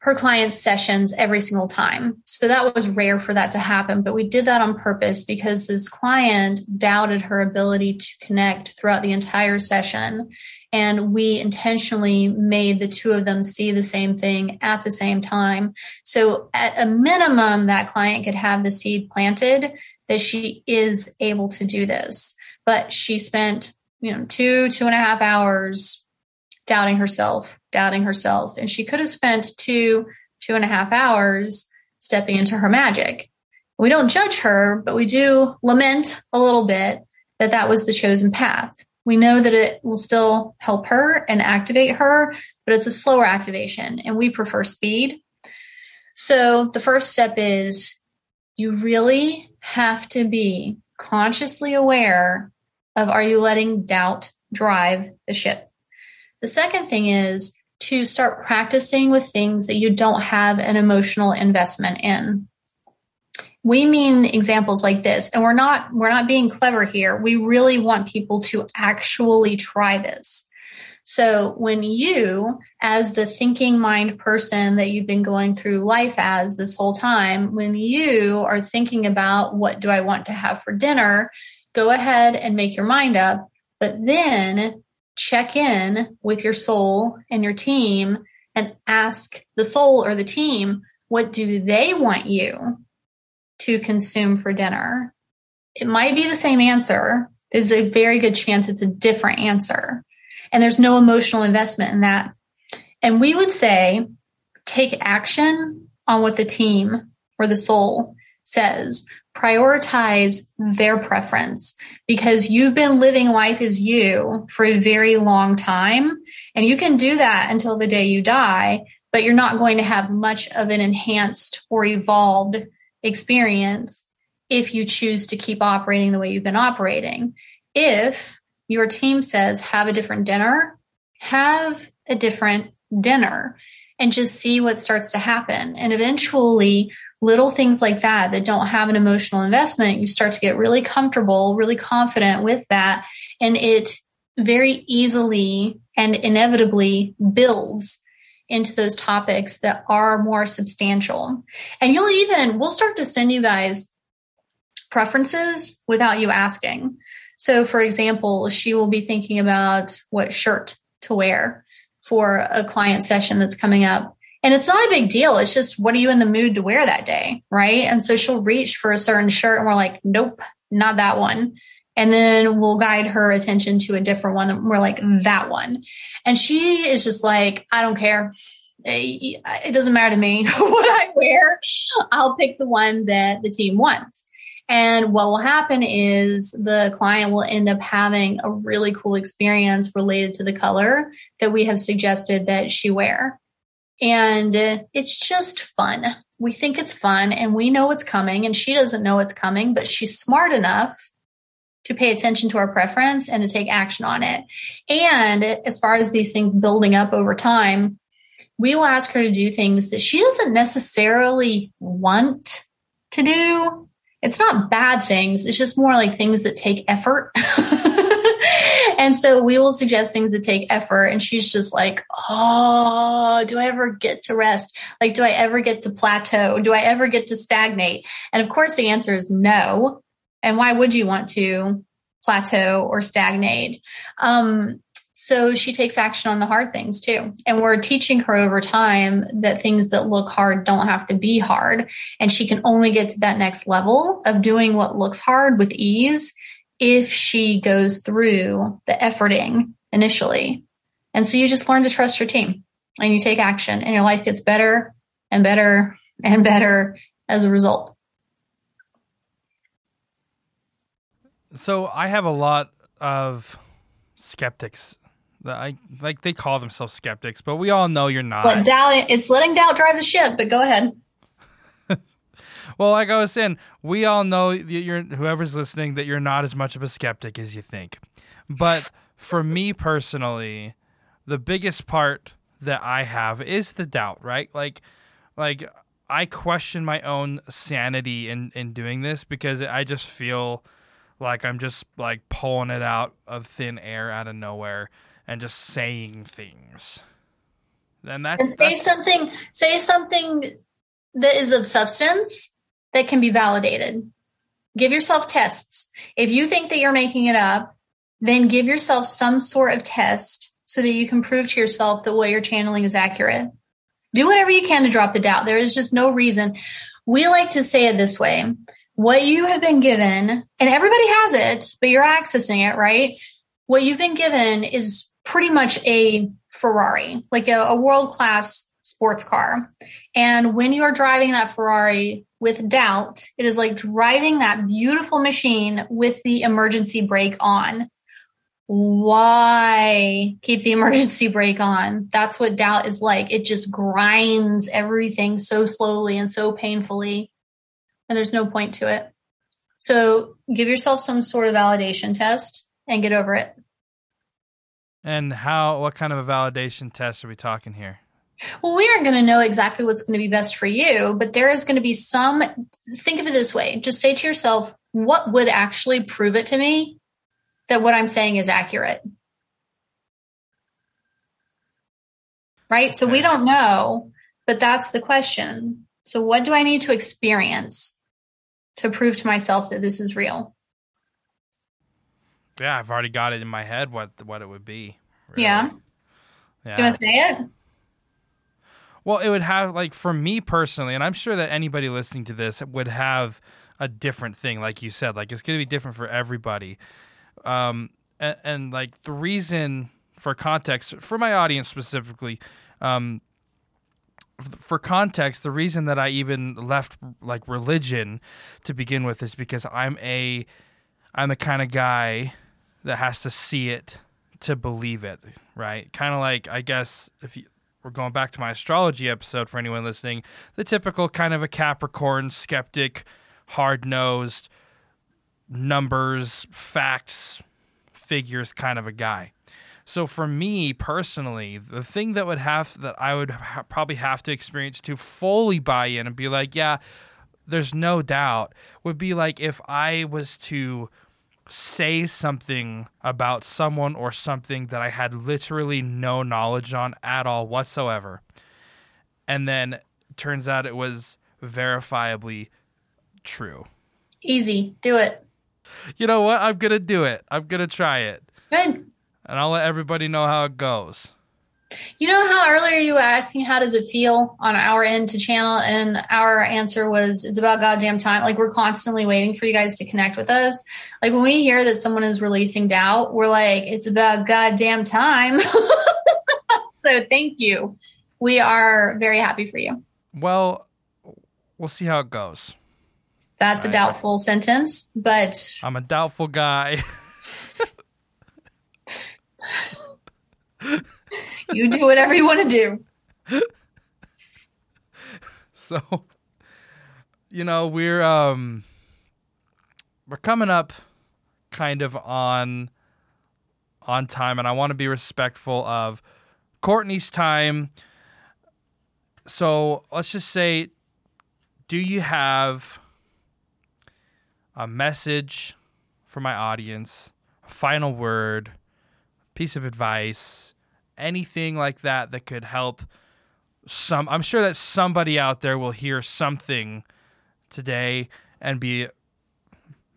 her clients' sessions every single time. So that was rare for that to happen, but we did that on purpose because this client doubted her ability to connect throughout the entire session. And we intentionally made the two of them see the same thing at the same time. So at a minimum, that client could have the seed planted that she is able to do this. But she spent, you know, two, two and a half hours doubting herself, doubting herself. And she could have spent two, two and a half hours stepping into her magic. We don't judge her, but we do lament a little bit that that was the chosen path. We know that it will still help her and activate her, but it's a slower activation and we prefer speed. So the first step is you really have to be consciously aware of are you letting doubt drive the ship? The second thing is to start practicing with things that you don't have an emotional investment in. We mean examples like this, and we're not we're not being clever here. We really want people to actually try this. So when you, as the thinking mind person that you've been going through life as this whole time, when you are thinking about what do I want to have for dinner, go ahead and make your mind up. But then check in with your soul and your team and ask the soul or the team, what do they want you to consume for dinner? It might be the same answer. There's a very good chance it's a different answer. And there's no emotional investment in that. And we would say take action on what the team or the soul says, prioritize their preference because you've been living life as you for a very long time. And you can do that until the day you die, but you're not going to have much of an enhanced or evolved experience if you choose to keep operating the way you've been operating. If your team says have a different dinner, have a different dinner and just see what starts to happen. And eventually, little things like that that don't have an emotional investment, you start to get really comfortable, really confident with that. And it very easily and inevitably builds into those topics that are more substantial. And you'll even, we'll start to send you guys preferences without you asking. So, for example, she will be thinking about what shirt to wear for a client session that's coming up. And it's not a big deal. It's just what are you in the mood to wear that day? Right. And so she'll reach for a certain shirt and we're like, nope, not that one. And then we'll guide her attention to a different one. We're like, that one. And she is just like, I don't care. Eh, eh, it doesn't matter to me <laughs> what I wear. I'll pick the one that the team wants. And what will happen is the client will end up having a really cool experience related to the color that we have suggested that she wear. And it's just fun. We think it's fun and we know it's coming and she doesn't know it's coming, but she's smart enough to pay attention to our preference and to take action on it. And as far as these things building up over time, we will ask her to do things that she doesn't necessarily want to do it's not bad things. It's just more like things that take effort. <laughs> and so we will suggest things that take effort. And she's just like, Oh, do I ever get to rest? Like, do I ever get to plateau? Do I ever get to stagnate? And of course, the answer is no. And why would you want to plateau or stagnate? Um, so she takes action on the hard things too. And we're teaching her over time that things that look hard don't have to be hard. And she can only get to that next level of doing what looks hard with ease if she goes through the efforting initially. And so you just learn to trust your team and you take action and your life gets better and better and better as a result. So I have a lot of skeptics That I like they call themselves skeptics, but we all know you're not. But doubt it's letting doubt drive the ship. But go ahead. <laughs> well, like I was saying, we all know you're whoever's listening that you're not as much of a skeptic as you think. But for me personally, the biggest part that I have is the doubt, right? Like, like I question my own sanity in in doing this because I just feel like I'm just like pulling it out of thin air out of nowhere and just saying things. Then that's and say that's, something. Say something that is of substance that can be validated. Give yourself tests. If you think that you're making it up, then give yourself some sort of test so that you can prove to yourself that what you're channeling is accurate. Do whatever you can to drop the doubt. There is just no reason. We like to say it this way. What you have been given, and everybody has it, but you're accessing it, right? What you've been given is pretty much a Ferrari, like a, a world class sports car. And when you are driving that Ferrari with doubt, it is like driving that beautiful machine with the emergency brake on. Why keep the <laughs> emergency brake on? That's what doubt is like. It just grinds everything so slowly and so painfully, and there's no point to it. So give yourself some sort of validation test and get over it. And how? What kind of a validation test are we talking here? Well, we aren't going to know exactly what's going to be best for you, but there is going to be some. Think of it this way: just say to yourself, "What would actually prove it to me that what I'm saying is accurate?" Right. Okay. So we don't know, but that's the question. So, what do I need to experience to prove to myself that this is real? Yeah, I've already got it in my head what what it would be. Really. Yeah. yeah. Do you want to say it? Well, it would have like for me personally, and I'm sure that anybody listening to this would have a different thing, like you said. Like it's going to be different for everybody. Um, and, and, like the reason for context for my audience specifically, um, for context, the reason that I even left like religion to begin with is because I'm a I'm the kind of guy that has to see it to believe it, right? Kind of like I guess if you, we're going back to my astrology episode for anyone listening, the typical kind of a Capricorn skeptic, hard-nosed, numbers, facts, figures kind of a guy. So for me personally, the thing that would have that I would ha- probably have to experience to fully buy in and be like, yeah, there's no doubt would be like if I was to say something about someone or something that I had literally no knowledge on at all whatsoever. And then turns out it was verifiably true. Easy. Do it. You know what? I'm going to do it. I'm going to try it. Good. And I'll let everybody know how it goes. You know how earlier you were asking how does it feel on our end to channel, and our answer was it's about goddamn time. Like we're constantly waiting for you guys to connect with us. Like when we hear that someone is releasing doubt, we're like, it's about goddamn time. <laughs> so thank you. We are very happy for you. Well, we'll see how it goes. That's a doubtful sentence, but I'm a doubtful guy. <laughs> you do whatever you want to do. So, you know, we're um we're coming up kind of on on time and I want to be respectful of Courtney's time. So, let's just say do you have a message for my audience, a final word, piece of advice, anything like that that could help some I'm sure that somebody out there will hear something today and be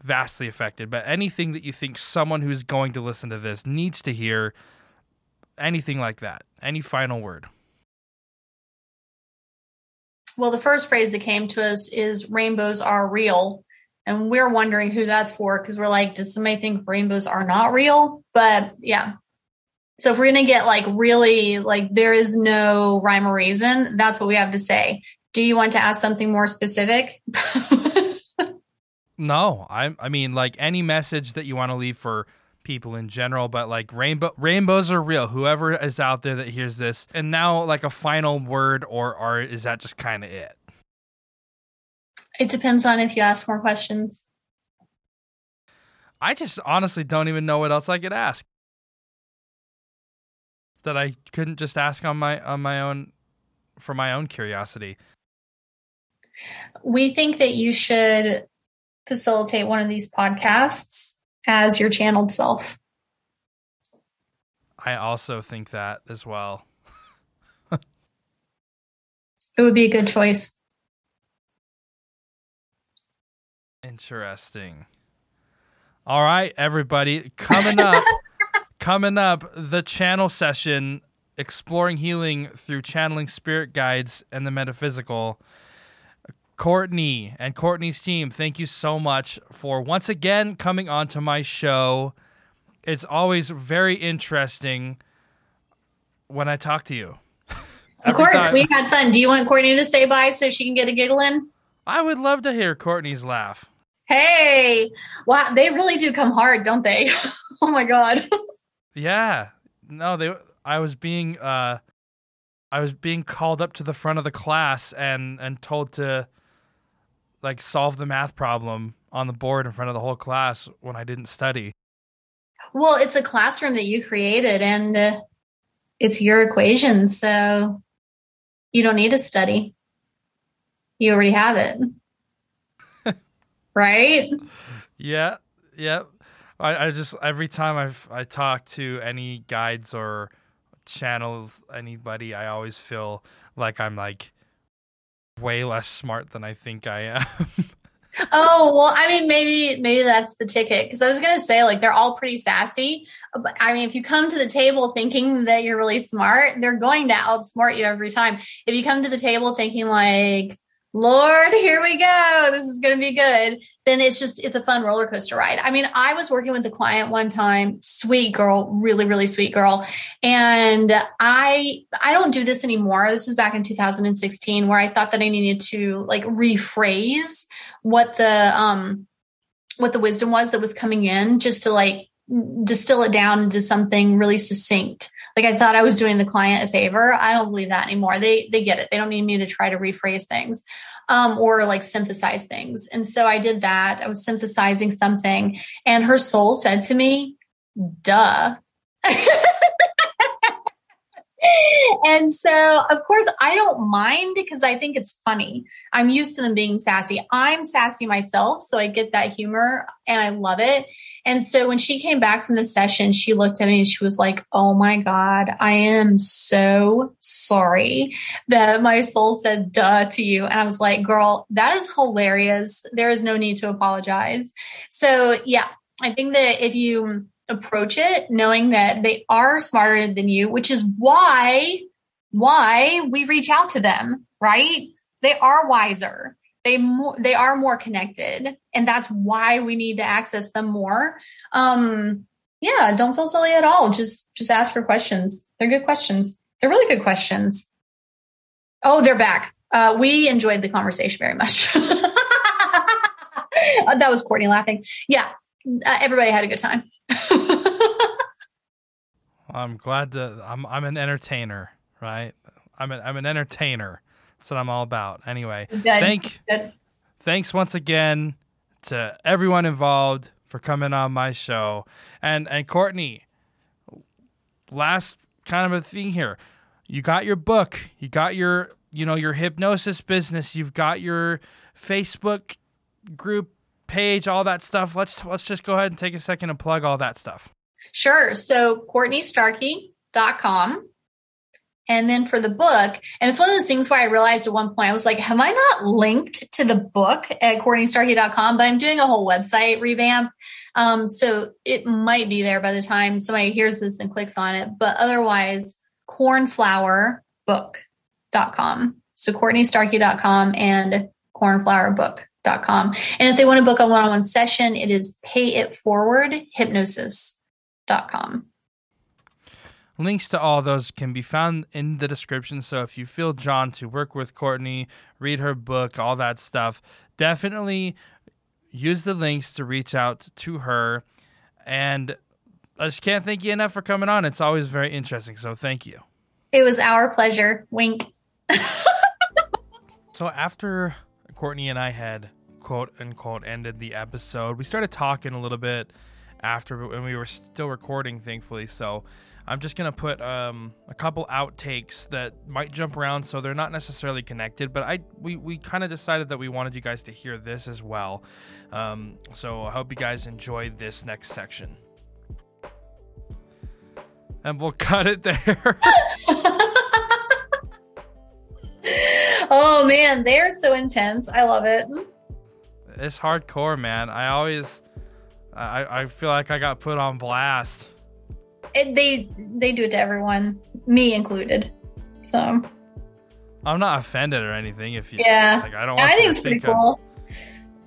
vastly affected. But anything that you think someone who's going to listen to this needs to hear, anything like that, any final word. Well, the first phrase that came to us is rainbows are real. And we're wondering who that's for because we're like, does somebody think rainbows are not real? But yeah. So if we're going to get like really like there is no rhyme or reason, that's what we have to say. Do you want to ask something more specific? <laughs> no, I I mean like any message that you want to leave for people in general, but like rainbow rainbows are real. Whoever is out there that hears this, and now like a final word, or or is that just kind of it? It depends on if you ask more questions. I just honestly don't even know what else I could ask. That I couldn't just ask on my on my own for my own curiosity. We think that you should facilitate one of these podcasts as your channeled self. I also think that as well. <laughs> it would be a good choice. Interesting. All right, everybody. Coming up, <laughs> coming up, the channel session exploring healing through channeling spirit guides and the metaphysical. Courtney and Courtney's team, thank you so much for once again coming onto my show. It's always very interesting when I talk to you. of course, time. we had fun. Do you want Courtney to say bye so she can get a giggle in? I would love to hear Courtney's laugh. Hey, wow, they really do come hard, don't they? <laughs> oh my god. <laughs> yeah. No, they I was being uh I was being called up to the front of the class and and told to like solve the math problem on the board in front of the whole class when I didn't study. Well, it's a classroom that you created and uh, it's your equation, so you don't need to study. You already have it <laughs> right? Yeah, yeah. I, I just every time I've I talk to any guides or channels anybody, I always feel like I'm like way less smart than I think I am. <laughs> oh well, I mean maybe maybe that's the ticket because I was gonna say like they're all pretty sassy, but I mean if you come to the table thinking that you're really smart, they're going to outsmart you every time. If you come to the table thinking like Lord, here we go. This is going to be good. Then it's just, it's a fun roller coaster ride. I mean, I was working with a client one time, sweet girl, really, really sweet girl. And I, I don't do this anymore. This is back in 2016 where I thought that I needed to like rephrase what the, um, what the wisdom was that was coming in just to like distill it down into something really succinct like I thought I was doing the client a favor. I don't believe that anymore. They they get it. They don't need me to try to rephrase things um, or like synthesize things. And so I did that. I was synthesizing something, and her soul said to me, "Duh." <laughs> and so, of course, I don't mind because I think it's funny. I'm used to them being sassy. I'm sassy myself, so I get that humor and I love it. And so when she came back from the session, she looked at me and she was like, Oh my God, I am so sorry that my soul said duh to you. And I was like, Girl, that is hilarious. There is no need to apologize. So yeah, I think that if you approach it knowing that they are smarter than you, which is why, why we reach out to them, right? They are wiser they more they are more connected and that's why we need to access them more. Um yeah don't feel silly at all. Just just ask your questions. They're good questions. They're really good questions. Oh they're back. Uh we enjoyed the conversation very much. <laughs> That was courtney laughing. Yeah uh, everybody had a good time. <laughs> I'm glad to i'm i'm an entertainer right? I'm i'm an entertainer that's what I'm all about. Anyway, thank thanks once again to everyone involved for coming on my show. And and Courtney, last kind of a thing here. You got your book, you got your you know your hypnosis business, you've got your Facebook group page, all that stuff. Let's let's just go ahead and take a second and plug all that stuff. Sure. So CourtneyStarkey.com and then for the book, and it's one of those things where I realized at one point, I was like, have I not linked to the book at CourtneyStarkey.com? But I'm doing a whole website revamp. Um, so it might be there by the time somebody hears this and clicks on it. But otherwise, cornflowerbook.com. So CourtneyStarkey.com and cornflowerbook.com. And if they want to book a one-on-one session, it is payitforwardhypnosis.com. Links to all those can be found in the description. So if you feel drawn to work with Courtney, read her book, all that stuff, definitely use the links to reach out to her. And I just can't thank you enough for coming on. It's always very interesting. So thank you. It was our pleasure. Wink. <laughs> so after Courtney and I had quote unquote ended the episode, we started talking a little bit after and we were still recording, thankfully. So I'm just gonna put um, a couple outtakes that might jump around, so they're not necessarily connected. But I we we kind of decided that we wanted you guys to hear this as well. Um, so I hope you guys enjoy this next section, and we'll <laughs> cut it there. <laughs> oh man, they're so intense. I love it. It's hardcore, man. I always I I feel like I got put on blast it, they they do it to everyone, me included. So I'm not offended or anything. If you, yeah, like, I don't. Want I think it's pretty think cool.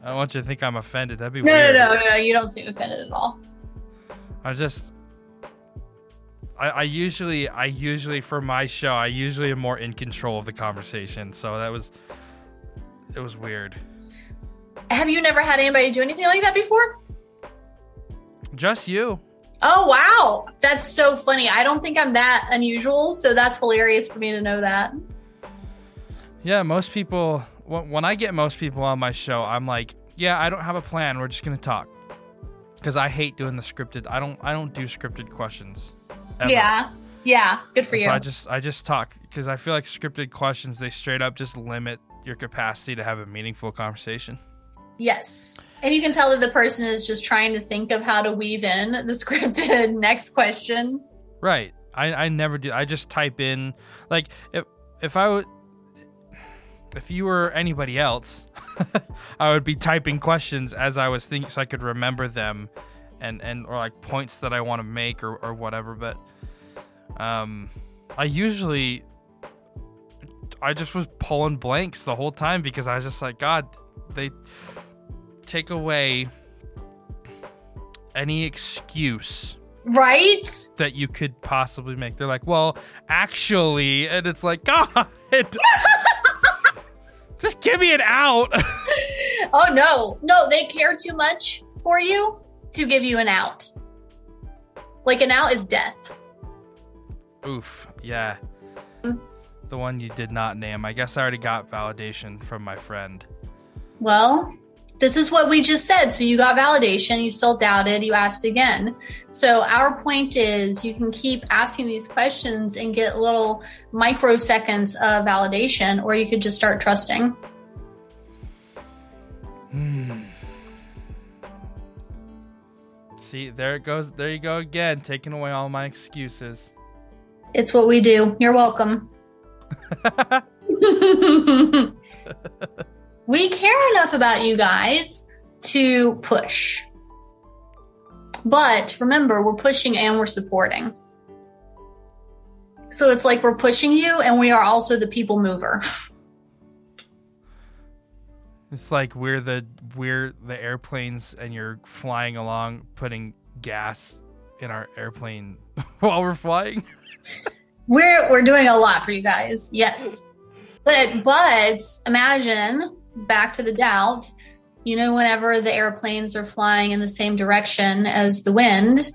I don't want you to think I'm offended. That'd be no, weird. No, no, no, no. You don't seem offended at all. I just, I, I usually, I usually for my show, I usually am more in control of the conversation. So that was, it was weird. Have you never had anybody do anything like that before? Just you. Oh wow, that's so funny. I don't think I'm that unusual, so that's hilarious for me to know that. Yeah, most people when I get most people on my show, I'm like, yeah, I don't have a plan. We're just gonna talk because I hate doing the scripted. I don't I don't do scripted questions. Ever. Yeah, yeah, good for so you. I just I just talk because I feel like scripted questions they straight up just limit your capacity to have a meaningful conversation. Yes. And you can tell that the person is just trying to think of how to weave in the <laughs> scripted next question. Right. I, I never do. I just type in like if if I would if you were anybody else, <laughs> I would be typing questions as I was thinking so I could remember them and and or like points that I want to make or or whatever, but um I usually I just was pulling blanks the whole time because I was just like, God, they take away any excuse Right? that you could possibly make. They're like, well, actually, and it's like, <laughs> God, <laughs> just give me an out. <laughs> Oh no. No, they care too much for you to give you an out. Like an out is death. Oof, yeah. The one you did not name. I guess I already got validation from my friend. Well, this is what we just said. So you got validation, you still doubted, you asked again. So our point is you can keep asking these questions and get little microseconds of validation, or you could just start trusting. Hmm. See, there it goes. There you go again, taking away all my excuses. It's what we do. You're welcome. <laughs> <laughs> we care enough about you guys to push. But remember, we're pushing and we're supporting. So it's like we're pushing you and we are also the people mover. <laughs> It's like we're the we're the airplanes and you're flying along putting gas in our airplane <laughs> while we're flying. <laughs> We're we're doing a lot for you guys. Yes. But but imagine back to the doubt, you know whenever the airplanes are flying in the same direction as the wind,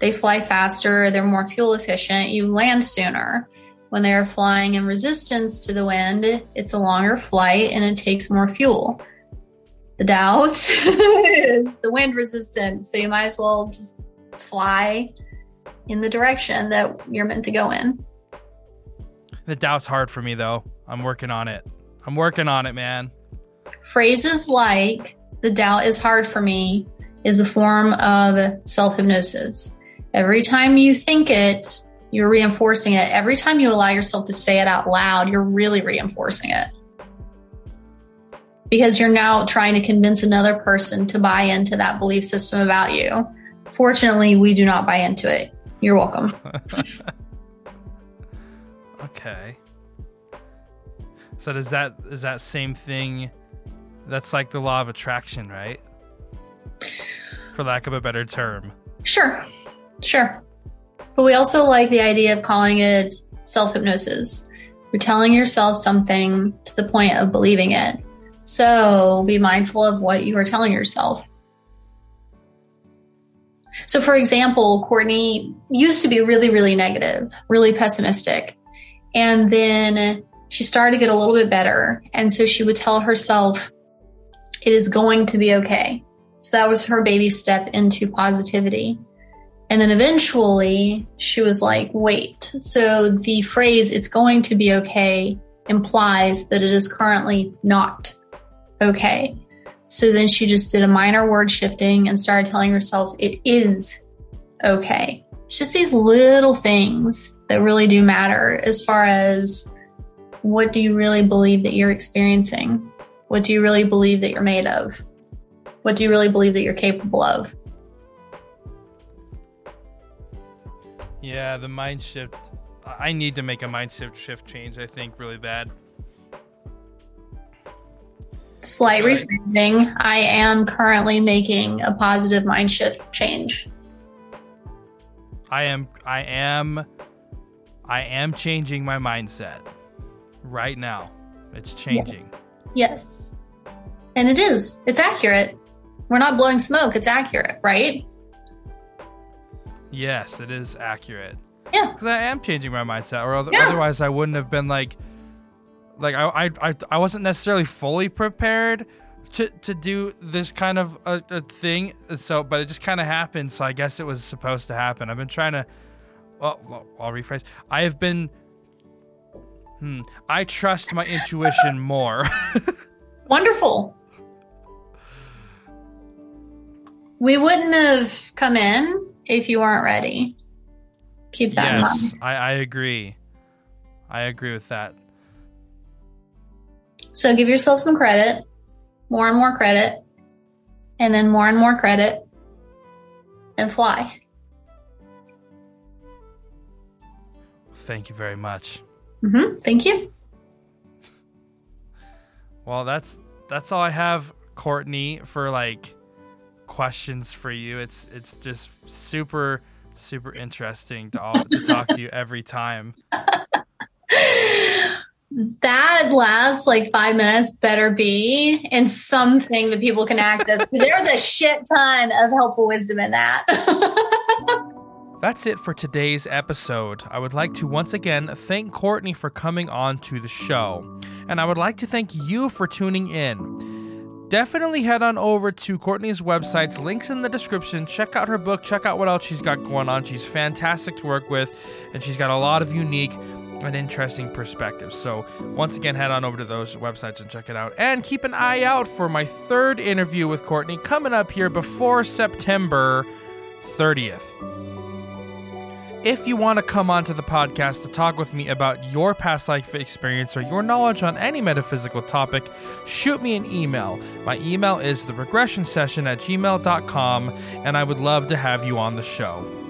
they fly faster, they're more fuel efficient, you land sooner. When they're flying in resistance to the wind, it's a longer flight and it takes more fuel. The doubt <laughs> is the wind resistance, so you might as well just fly in the direction that you're meant to go in. The doubt's hard for me though. I'm working on it. I'm working on it, man. Phrases like the doubt is hard for me is a form of self hypnosis. Every time you think it, you're reinforcing it. Every time you allow yourself to say it out loud, you're really reinforcing it. Because you're now trying to convince another person to buy into that belief system about you. Fortunately, we do not buy into it. You're welcome. <laughs> Okay. So does that is that same thing? That's like the law of attraction, right? For lack of a better term. Sure, sure. But we also like the idea of calling it self hypnosis. You're telling yourself something to the point of believing it. So be mindful of what you are telling yourself. So, for example, Courtney used to be really, really negative, really pessimistic. And then she started to get a little bit better. And so she would tell herself, it is going to be okay. So that was her baby step into positivity. And then eventually she was like, wait. So the phrase, it's going to be okay, implies that it is currently not okay. So then she just did a minor word shifting and started telling herself, it is okay. It's just these little things that really do matter as far as what do you really believe that you're experiencing? What do you really believe that you're made of? What do you really believe that you're capable of? Yeah, the mind shift. I need to make a mind shift shift change. I think really bad. Slight Right. rephrasing. I am currently making a positive mind shift change. I am I am I am changing my mindset right now. It's changing. Yes. And it is. It's accurate. We're not blowing smoke. It's accurate, right? Yes, it is accurate. Yeah. Because I am changing my mindset, or Yeah. otherwise I wouldn't have been like, like I, I, I, I wasn't necessarily fully prepared to to do this kind of a, a thing. So, but it just kind of happened. So I guess it was supposed to happen. I've been trying to. Well, well, I'll rephrase. I have been. Hmm. I trust my intuition more. <laughs> Wonderful. We wouldn't have come in if you weren't ready. Keep that in mind. I, I agree. I agree with that. So give yourself some credit, more and more credit, and then more and more credit, and fly. Thank you very much. Hmm Thank you. Well, that's that's all I have, Courtney, for like questions for you. It's it's just super super interesting to all to talk to you every time. <laughs> that last like five minutes better be in something that people can access. <laughs> There's a shit ton of helpful wisdom in that. <laughs> That's it for today's episode. I would like to once again thank Courtney for coming on to the show. And I would like to thank you for tuning in. Definitely head on over to Courtney's websites, links in the description. Check out her book, check out what else she's got going on. She's fantastic to work with, and she's got a lot of unique and interesting perspectives. So, once again, head on over to those websites and check it out. And keep an eye out for my third interview with Courtney coming up here before September 30th. If you want to come onto the podcast to talk with me about your past life experience or your knowledge on any metaphysical topic, shoot me an email. My email is the regression session at gmail.com, and I would love to have you on the show.